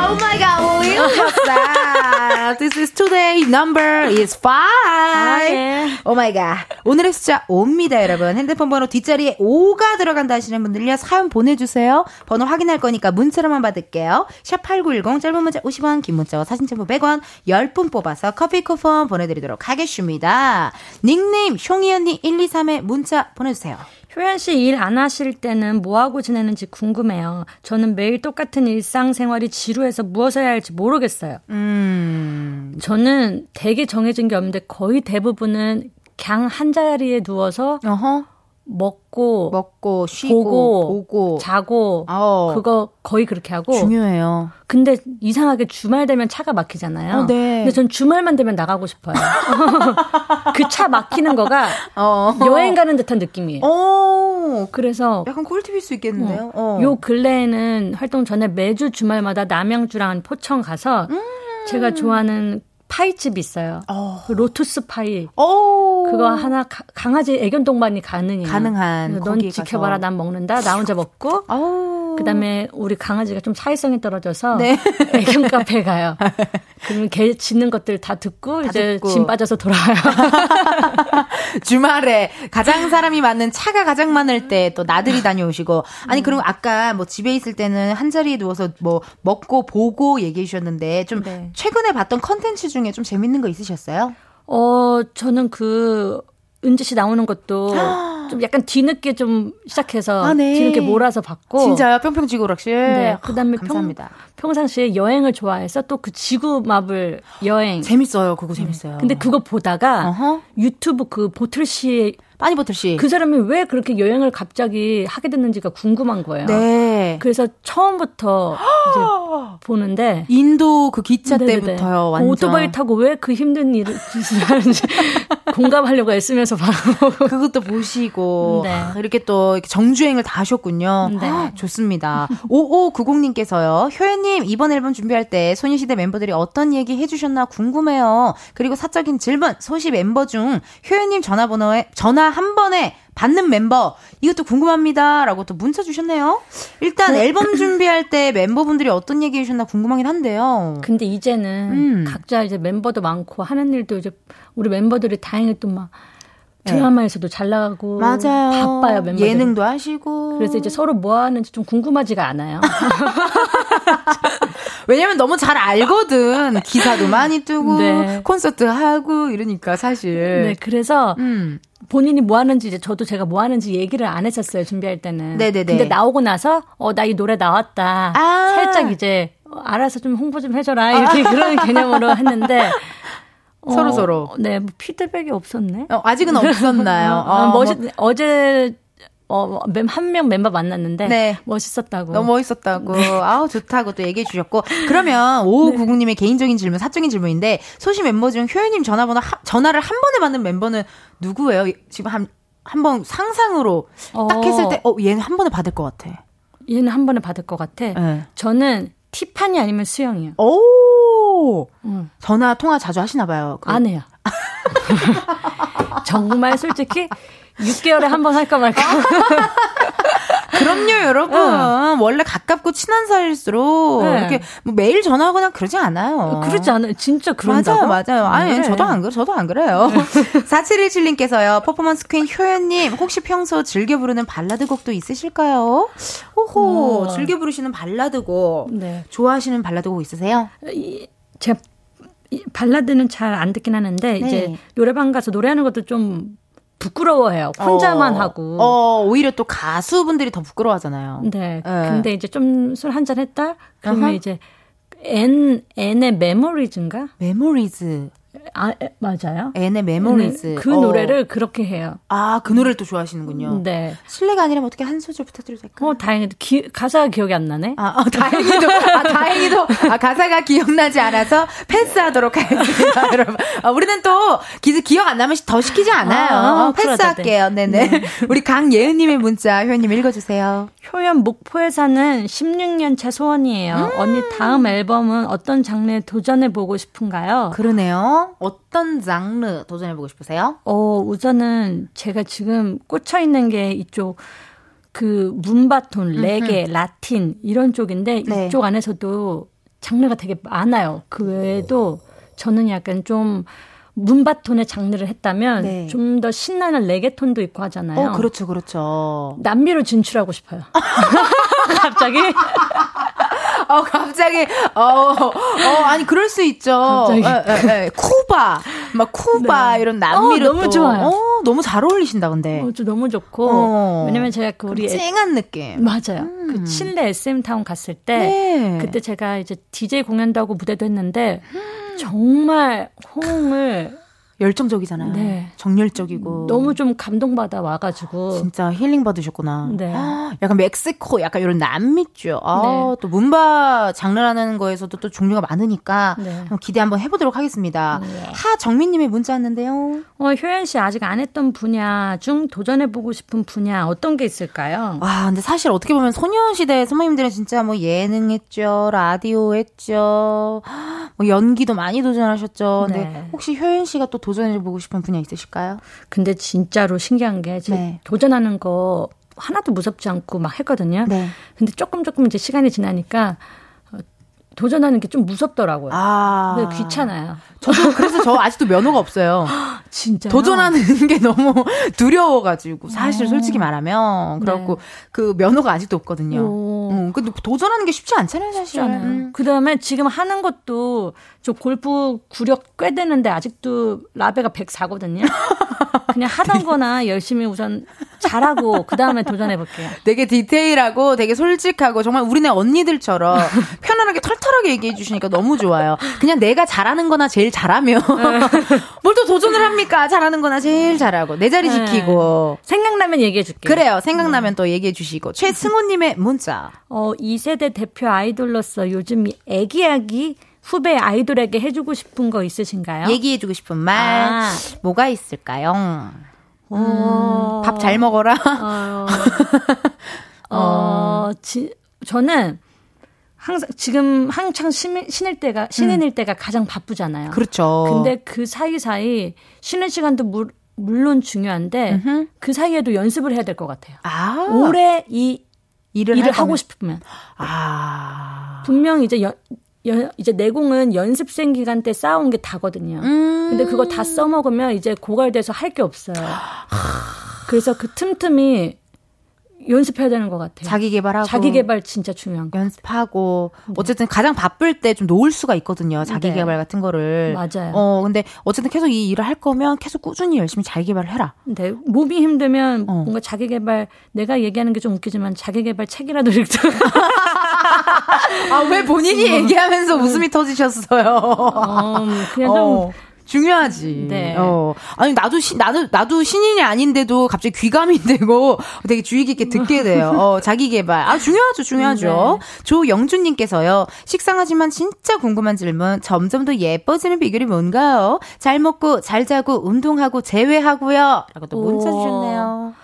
Oh my god, we got (laughs) that. This is today number is five. 예. Oh my god. 오늘의 숫자 5입니다, 여러분. 핸드폰 번호 뒷자리에 5가 들어간다 하시는 분들요. 사연 보내 주세요. 번호 확인할 거니까 문자로만 받을게요. 샵8910 짧은 문자 50원, 긴 문자와 사진 첨부 100원 10분 뽑아서 커피 쿠폰 보내 드리도록 하겠습니다. 닉네임 숑이 언니 123에 문자 보내 주세요. 효연 씨 일 안 하실 때는 뭐 하고 지내는지 궁금해요. 저는 매일 똑같은 일상생활이 지루해서 무엇을 해야 할지 모르겠어요. 음. 저는 되게 정해진 게 없는데 거의 대부분은 그냥 한 자리에 누워서 어허. 먹고 먹고 쉬고 보고, 보고 자고 어. 그거 거의 그렇게 하고 중요해요. 근데 이상하게 주말 되면 차가 막히잖아요. 어, 네. 근데 전 주말만 되면 나가고 싶어요. (laughs) 그 차 막히는 거가 어. 여행 가는 듯한 느낌이에요. 어. 그래서 약간 꿀팁일 수 있겠는데요. 어. 요 근래에는 활동 전에 매주 주말마다 남양주랑 포천 가서 음. 제가 좋아하는 파이집이 있어요. 어. 그 로투스 파이. 오. 그거 하나 가- 강아지 애견 동반이 가능해요. 가능한 넌 지켜봐라 가서. 난 먹는다. 나 혼자 먹고 아우. 그다음에 우리 강아지가 좀 사회성이 떨어져서 네. (laughs) 애견 카페 가요. (laughs) 그러면 걔 짖는 것들 다 듣고 다 이제 듣고. 짐 빠져서 돌아와요. (laughs) 주말에 가장 사람이 많은 차가 가장 많을 때 또 나들이 다녀오시고 아니 그리고 아까 뭐 집에 있을 때는 한 자리에 누워서 뭐 먹고 보고 얘기해 주셨는데 좀 네. 최근에 봤던 컨텐츠 중에 좀 재밌는 거 있으셨어요? 어 저는 그 은지 씨 나오는 것도 (gasps) 좀 약간 뒤늦게 좀 시작해서 아, 네. 뒤늦게 몰아서 봤고 진짜요? 뿅뿅지구 락실. 네, 그다음에 평, 감사합니다. 평 상시에 여행을 좋아해서 또 그 지구 마블 여행. 재밌어요. 그거 재밌어요. 근데 그거 보다가 어허. 유튜브 그 보틀 씨그 빠니 보틀 씨. 사람이 왜 그렇게 여행을 갑자기 하게 됐는지가 궁금한 거예요. 네. 그래서 처음부터 (gasps) 이제 보는데 인도 그 기차 네네네. 때부터요. 그 완전. 오토바이 타고 왜 그 힘든 일을 (laughs) 하는지 공감하려고 애쓰면서 봐고 그것도 보시고 네. 아, 이렇게 또 정주행을 다 하셨군요. 네. 아, 좋습니다. 5590님께서요. 효연님 이번 앨범 준비할 때 소녀시대 멤버들이 어떤 얘기 해주셨나 궁금해요. 그리고 사적인 질문 소시 멤버 중 효연님 전화번호에 전화 한 번에 받는 멤버 이것도 궁금합니다라고 또 문자 주셨네요. 일단 앨범 준비할 때 멤버분들이 어떤 얘기 해주셨나 궁금하긴 한데요. 근데 이제는 음. 각자 이제 멤버도 많고 하는 일도 이제 우리 멤버들이 다행히 또 막 드라마에서도 잘 나가고 네. 맞아요. 바빠요 멤버들. 예능도 하시고. 그래서 이제 서로 뭐 하는지 좀 궁금하지가 않아요. (laughs) 왜냐면 너무 잘 알거든. (laughs) 기사도 많이 뜨고 네. 콘서트 하고 이러니까 사실. 네, 그래서 음. 본인이 뭐 하는지 이제 저도 제가 뭐 하는지 얘기를 안 했었어요 준비할 때는. 네네네. 근데 나오고 나서 어 나 이 노래 나왔다. 아. 살짝 이제 어, 알아서 좀 홍보 좀 해줘라 이렇게 (laughs) 그런 개념으로 했는데. 어, 서로 서로. 네, 뭐 피드백이 없었네. 어, 아직은 없었나요? (laughs) 아, 어, 멋있, 뭐 어제 어, 한 명 멤버 만났는데 네. 멋있었다고. 너무 멋있었다고. 아우, 좋다고 또 얘기해 주셨고. 그러면 5590님의 개인적인 질문, 사적인 질문인데, 소시 멤버 중 효연님 전화번호, 하- 전화를 한 번에 받는 멤버는 누구예요? 지금 한, 한 번 상상으로 딱 어. 했을 때, 어, 얘는 한 번에 받을 것 같아. 얘는 한 번에 받을 것 같아. 네. 저는 티파니 아니면 수영이요. 오! 응. 전화 통화 자주 하시나 봐요. 그- 안 해요. (laughs) 정말 솔직히 6개월에 한 번 할까 말까. (laughs) 그럼요, 여러분. 원래 가깝고 친한 사이일수록 네. 이렇게 뭐 매일 전화하거나 그러지 않아요. 그러지 않아요. 진짜 그런다고? 맞아요, 맞아요. 아니, 그래. 저도 안 그래, 저도 안 그래요. (laughs) 4717님께서요, 퍼포먼스 퀸 효연님, 혹시 평소 즐겨 부르는 발라드 곡도 있으실까요? 호호, 어. 즐겨 부르시는 발라드 곡. 네. 좋아하시는 발라드 곡 있으세요? 이 발라드는 잘 안 듣긴 하는데 네. 이제 노래방 가서 노래하는 것도 좀 부끄러워해요. 혼자만 어, 하고. 어, 오히려 또 가수분들이 더 부끄러워하잖아요. 네. 네. 근데 이제 좀 술 한 잔 했다? 그러면 아하. 이제 앤, 앤의 Memories인가? Memories. 아, 에, 맞아요. 앤의 Memories. 네, 그 어. 노래를 그렇게 해요. 아, 그 노래를 또 좋아하시는군요. 네. 실례가 아니라면 어떻게 한 소절 부탁드려도 될까요? 어, 다행히도 기, 가사가 기억이 안 나네. 아, 어, 다행히도, 아, 다행히도, 아, 가사가 기억나지 않아서 패스하도록 하겠습니다, (laughs) 여러분. 아, 우리는 또, 기, 기억 안 나면 더 시키지 않아요. 아, 어, 패스할게요. 네네. (laughs) 우리 강예은님의 문자, 효연님 읽어주세요. 효연 목포에 사는 16년 차 소원이에요. 음. 언니 다음 앨범은 어떤 장르에 도전해 보고 싶은가요? 그러네요. 어떤 장르 도전해보고 싶으세요? 어, 우선은 제가 지금 꽂혀 있는 게 이쪽 그 문바톤, 레게, 라틴 이런 쪽인데 네. 이쪽 안에서도 장르가 되게 많아요. 그 외에도 저는 약간 좀 문바톤의 장르를 했다면 네. 좀더 신나는 레게톤도 있고 하잖아요. 어, 그렇죠, 그렇죠. 남미로 진출하고 싶어요. (laughs) 갑자기? 어, 갑자기, 어, 어, 아니, 그럴 수 있죠. 갑자기. 에, 에, 에. 쿠바, 막 쿠바, 네. 이런 남미로 어, 너무 또. 좋아요. 어, 너무 잘 어울리신다, 근데. 어, 저 너무 좋고 어. 왜냐면 제가 그 우리 애- 쨍한 느낌. 맞아요. 그 칠레 SM 타운 갔을 때 네. 그때 제가 이제 DJ 공연도 하고 무대도 했는데 정말 호응을 열정적이잖아요. 네. 정열적이고. 너무 좀 감동받아 와가지고 진짜 힐링 받으셨구나. 네. 약간 멕시코, 약간 이런 남미 쪽. 아, 네. 또 문바 장르라는 거에서도 또 종류가 많으니까 네. 기대 한번 해보도록 하겠습니다. 하정민님의 문자 왔는데요. 어, 효연 씨 아직 안 했던 분야 중 도전해보고 싶은 분야 어떤 게 있을까요? 와, 근데 사실 어떻게 보면 소녀시대 선배님들은 진짜 뭐 예능 했죠, 라디오 했죠, 뭐 연기도 많이 도전하셨죠. 근데 네. 혹시 효연 씨가 또 도전해보고 싶은 분야 있으실까요? 근데 진짜로 신기한 게 네. 도전하는 거 하나도 무섭지 않고 막 했거든요. 네. 근데 조금 조금 이제 시간이 지나니까 어, 도전하는 게 좀 무섭더라고요. 아. 근데 귀찮아요. 저도 그래서 저 아직도 면허가 없어요. (gasps) 진짜 도전하는 게 너무 (laughs) 두려워가지고 사실 솔직히 말하면 그래갖고 네. 그 면허가 아직도 없거든요. 오. 음, 근데 도전하는 게 쉽지 않잖아요, 사실. 음. 그 다음에 지금 하는 것도 저 골프 구력 꽤 되는데 아직도 라베가 104거든요. (laughs) 그냥 하던 거나 열심히 우선 잘하고 그 다음에 도전해 볼게요. 되게 디테일하고 되게 솔직하고 정말 우리네 언니들처럼 (laughs) 편안하게 털털하게 얘기해 주시니까 너무 좋아요. 그냥 내가 잘하는 거나 제일 잘하면 (laughs) 뭘또 도전을 합니까? 잘하는 거나 제일 잘하고 내 자리 네. 지키고. 생각나면 얘기해 줄게요. 그래요. 생각나면 또 얘기해 주시고. 최승호 님의 문자. 어, 2세대 대표 아이돌로서 요즘 이 애기야기 후배 아이돌에게 해주고 싶은 거 있으신가요? 얘기해 주고 싶은 말. 아. 뭐가 있을까요? 어, 밥잘 먹어라. 어, 어, 지, 저는 항상 지금 한창 신인, 신일 때가 신인일 때가 가장 바쁘잖아요. 그렇죠. 근데 그 사이 사이 쉬는 시간도 물, 물론 중요한데 그 사이에도 연습을 해야 될 것 같아요. 아, 오래 이 일을, 일을 할 하고 싶으면 아. 분명 이제 연, 연- 이제 내공은 연습생 기간 때 쌓아온 게 다거든요. 음. 근데 그거 다 써먹으면 이제 고갈돼서 할 게 없어요. 그래서 그 틈틈이 연습해야 되는 것 같아요. 자기 개발하고 자기 개발 진짜 중요한 거. 연습하고 어쨌든 가장 바쁠 때 좀 놓을 수가 있거든요. 자기 네. 개발 같은 거를. 맞아요. 어, 근데 어쨌든 계속 이 일을 할 거면 계속 꾸준히 열심히 자기 개발을 해라. 근데 몸이 힘들면 어. 뭔가 자기 개발 내가 얘기하는 게 좀 웃기지만 자기 개발 책이라도 (laughs) 읽자. 아, 왜 본인이 얘기하면서 웃음이 터지셨어요? 어, 그냥 좀 어, 중요하지. 네. 어. 아니 나도 신 나도 나도 신인이 아닌데도 갑자기 귀감이 (laughs) 되고 되게 주의 깊게 듣게 돼요. 어, 자기 개발. 아 중요하죠, 중요하죠. 조영준님께서요. 식상하지만 진짜 궁금한 질문. 점점 더 예뻐지는 비결이 뭔가요? 잘 먹고 잘 자고 운동하고 제외하고요.라고 또 문자 오. 주셨네요.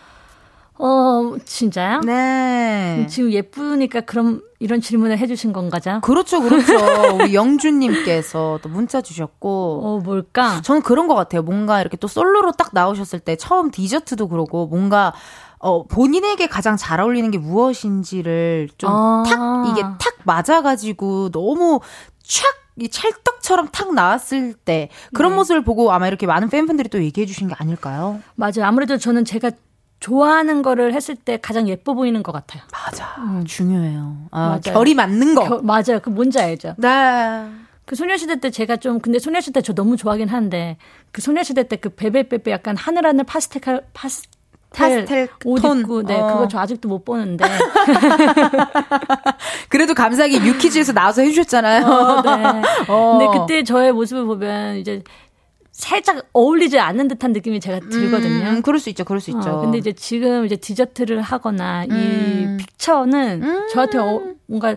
어 진짜요? 네. 지금 예쁘니까 그럼 이런 질문을 해주신 건가죠? 그렇죠, 그렇죠. 우리 영준님께서 또 문자 주셨고. 어 뭘까? 저는 그런 것 같아요. 뭔가 이렇게 또 솔로로 딱 나오셨을 때 처음 디저트도 그러고 뭔가 어 본인에게 가장 잘 어울리는 게 무엇인지를 좀탁 아. 이게 탁 맞아가지고 너무 촥 이 찰떡처럼 탁 나왔을 때 그런 네. 모습을 보고 아마 이렇게 많은 팬분들이 또 얘기해 주신 게 아닐까요? 맞아요. 아무래도 저는 제가 좋아하는 거를 했을 때 가장 예뻐 보이는 것 같아요. 맞아, 중요해요. 아, 맞아요. 결이 맞는 거. 겨- 맞아요. 그 뭔지 알죠? 네. 그 소녀시대 때 제가 좀 근데 소녀시대 저 너무 좋아하긴 하는데 그 소녀시대 때 그 베베베베 약간 하늘하늘 파스텔 파스텔, 파스텔 옷 톤. 입고 네 어. 그거 저 아직도 못 보는데 (laughs) 그래도 감사하게 유키즈에서 나와서 해주셨잖아요. 어, 네. (laughs) 어. 근데 그때 저의 모습을 보면 이제 살짝 어울리지 않는 듯한 느낌이 제가 들거든요. 음, 그럴 수 있죠, 그럴 수 있죠. 어, 근데 이제 지금 이제 디저트를 하거나 음. 이 픽처는 저한테 어, 뭔가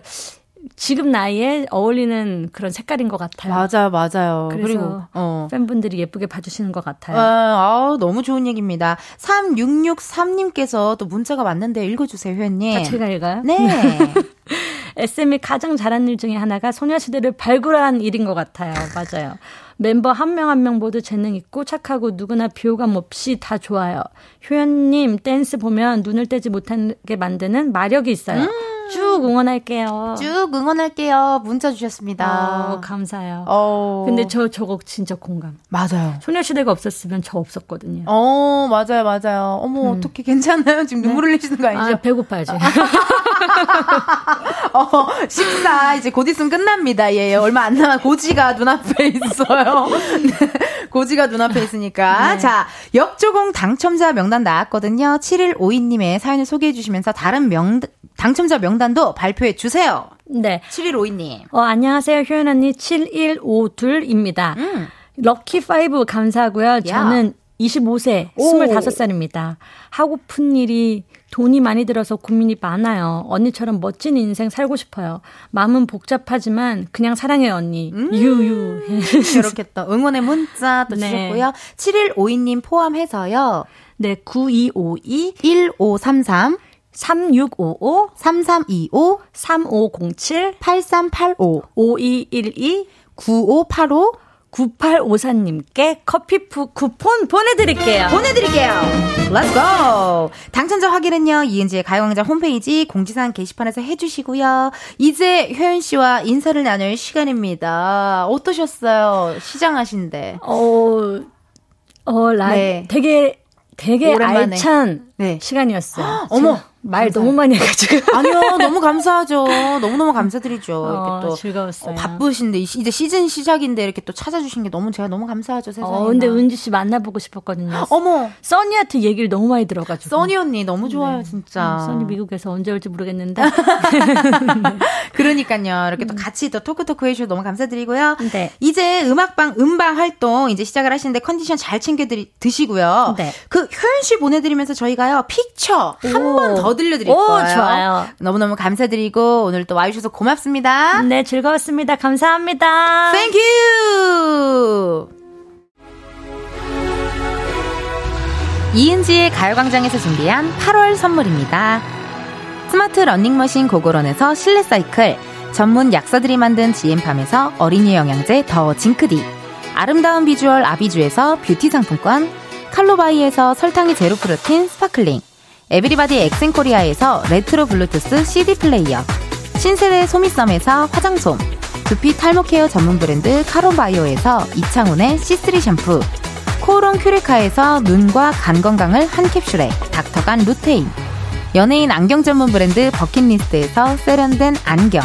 지금 나이에 어울리는 그런 색깔인 것 같아요. 맞아요, 맞아요. 그리고 어. 팬분들이 예쁘게 봐주시는 것 같아요. 아, 아, 너무 좋은 얘기입니다. 3663님께서 또 문자가 왔는데 읽어주세요, 회원님. 아, 제가 읽어요? 네. (laughs) (laughs) SM이 가장 잘한 일 중에 하나가 소녀시대를 발굴한 일인 것 같아요. 맞아요. 멤버 한 명 한 명 모두 재능 있고 착하고 누구나 비호감 없이 다 좋아요. 효연님 댄스 보면 눈을 떼지 못하게 만드는 마력이 있어요. 쭉 응원할게요. 쭉 응원할게요. 문자 주셨습니다. 어, 감사해요. 어. 근데 저 저거 진짜 공감. 맞아요. 소녀시대가 없었으면 저 없었거든요. 어, 맞아요, 맞아요. 어머, 어떻게 괜찮아요? 지금 눈물 흘리시는 거 아, 아니죠? 배고파요, 지금. 어, 식사 이제 곧 있으면 끝납니다. 예, 얼마 안 남아 고지가 눈앞에 있어요. (laughs) 네. 고지가 눈앞에 있으니까. 네. 자, 역조공 당첨자 명단 나왔거든요. 7152님의 사연을 소개해 주시면서 다른 명, 당첨자 명단 도 발표해 주세요. 네. 7152님. 어, 안녕하세요. 효연 언니 7152입니다. 음. Lucky Five 감사하고요. 저는 25세, 오. 25살입니다. 하고픈 일이 돈이 많이 들어서 고민이 많아요. 언니처럼 멋진 인생 살고 싶어요. 마음은 복잡하지만 그냥 사랑해요, 언니. 음. 유유. (laughs) 이렇게 또 응원의 문자 또 네. 주셨고요. 7152님 포함해서요. 네, 9252 1533 3655 3325 3507 8385 5212 9585 9854님께 커피 푸 쿠폰 보내드릴게요. 보내드릴게요. Let's go. 당첨자 확인은요, 이은지의 가요광장 홈페이지 공지사항 게시판에서 해주시고요. 이제 효연 씨와 인사를 나눌 시간입니다. 어떠셨어요? 시장하신데. 어, 어, 라, 네. 되게, 되게 오랜만에. 알찬 네. 시간이었어요. 어머, 말. 너무 많이 해가지고. 아니요, (laughs) 너무 감사하죠. 너무너무 감사드리죠. 이렇게 어, 또. 즐거웠어요. 어, 바쁘신데, 이 이제 시즌 시작인데 이렇게 또 찾아주신 게 너무 제가 너무 감사하죠, 세상에. 어, 근데 은지 씨 만나보고 싶었거든요. 어머, 써니한테 얘기를 너무 많이 들어가지고. 써니 언니 너무 좋아요, 진짜. 음, 써니 미국에서 언제 올지 모르겠는데. (laughs) 그러니까요. 이렇게 또 같이 또 토크토크 해주셔서 너무 감사드리고요. 네. 이제 음악방, 음방 활동 이제 시작을 하시는데 컨디션 잘 챙겨 드리, 드시고요. 네. 그 효연 씨 보내드리면서 저희가요, 픽처 한 오. 번더 들려드릴 오, 거예요. 좋아요. 너무너무 감사드리고 오늘 또 와주셔서 고맙습니다. 네, 즐거웠습니다. 감사합니다. Thank you! 이은지의 가요광장에서 준비한 8월 선물입니다. 스마트 러닝머신 고고런에서 실내 사이클, 전문 약사들이 만든 지엠팜에서 어린이 영양제 더 징크디, 아름다운 비주얼 아비주에서 뷰티 상품권, 칼로바이에서 설탕이 제로 프로틴 sparkling, 에브리바디 엑센코리아에서 레트로 블루투스 CD 플레이어, 신세대 소미썸에서 화장솜, 두피 탈모 케어 전문 브랜드 카론바이오에서 이창훈의 C3 샴푸, 코오롱 큐레카에서 눈과 간 건강을 한 캡슐에 닥터간 루테인, 연예인 안경 전문 브랜드 버킷리스트에서 세련된 안경,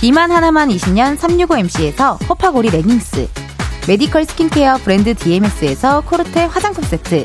비만 하나만 20년 365MC에서 호파고리 레깅스, medical 스킨케어 브랜드 DMS에서 코르테 화장품 세트,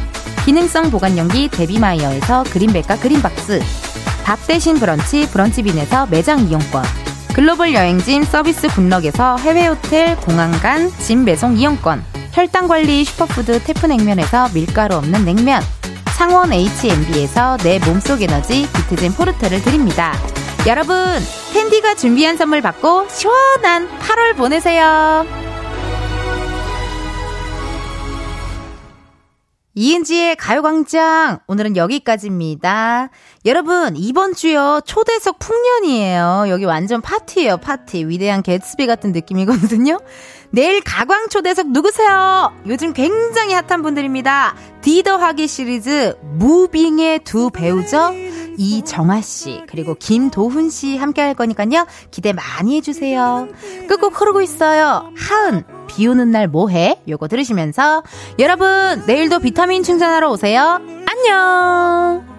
기능성 보관용기 데비마이어에서 그린백과 그린박스, 밥 대신 브런치 브런치빈에서 매장 이용권, 글로벌 여행짐 서비스 굿럭에서 해외 호텔 공항간 짐 배송 이용권, 혈당 관리 슈퍼푸드 태프냉면에서 밀가루 없는 냉면, 창원 H&B에서 내 몸속 에너지 비트젠 포르테를 드립니다. 여러분, 은디가 준비한 선물 받고 시원한 8월 보내세요. 이은지의 가요광장 오늘은 여기까지입니다. 여러분 이번 주요 초대석 풍년이에요. 여기 완전 파티예요 파티. 위대한 개츠비 같은 느낌이거든요. 내일 가광 초대석 누구세요? 요즘 굉장히 핫한 분들입니다. 디더하기 시리즈 무빙의 두 배우죠. 이정아 씨 그리고 김도훈 씨 함께 할 거니까요. 기대 많이 해주세요. 끝곡 흐르고 있어요. 하은 비 오는 날 뭐해? 요거 들으시면서 여러분 내일도 비타민 충전하러 오세요. 안녕.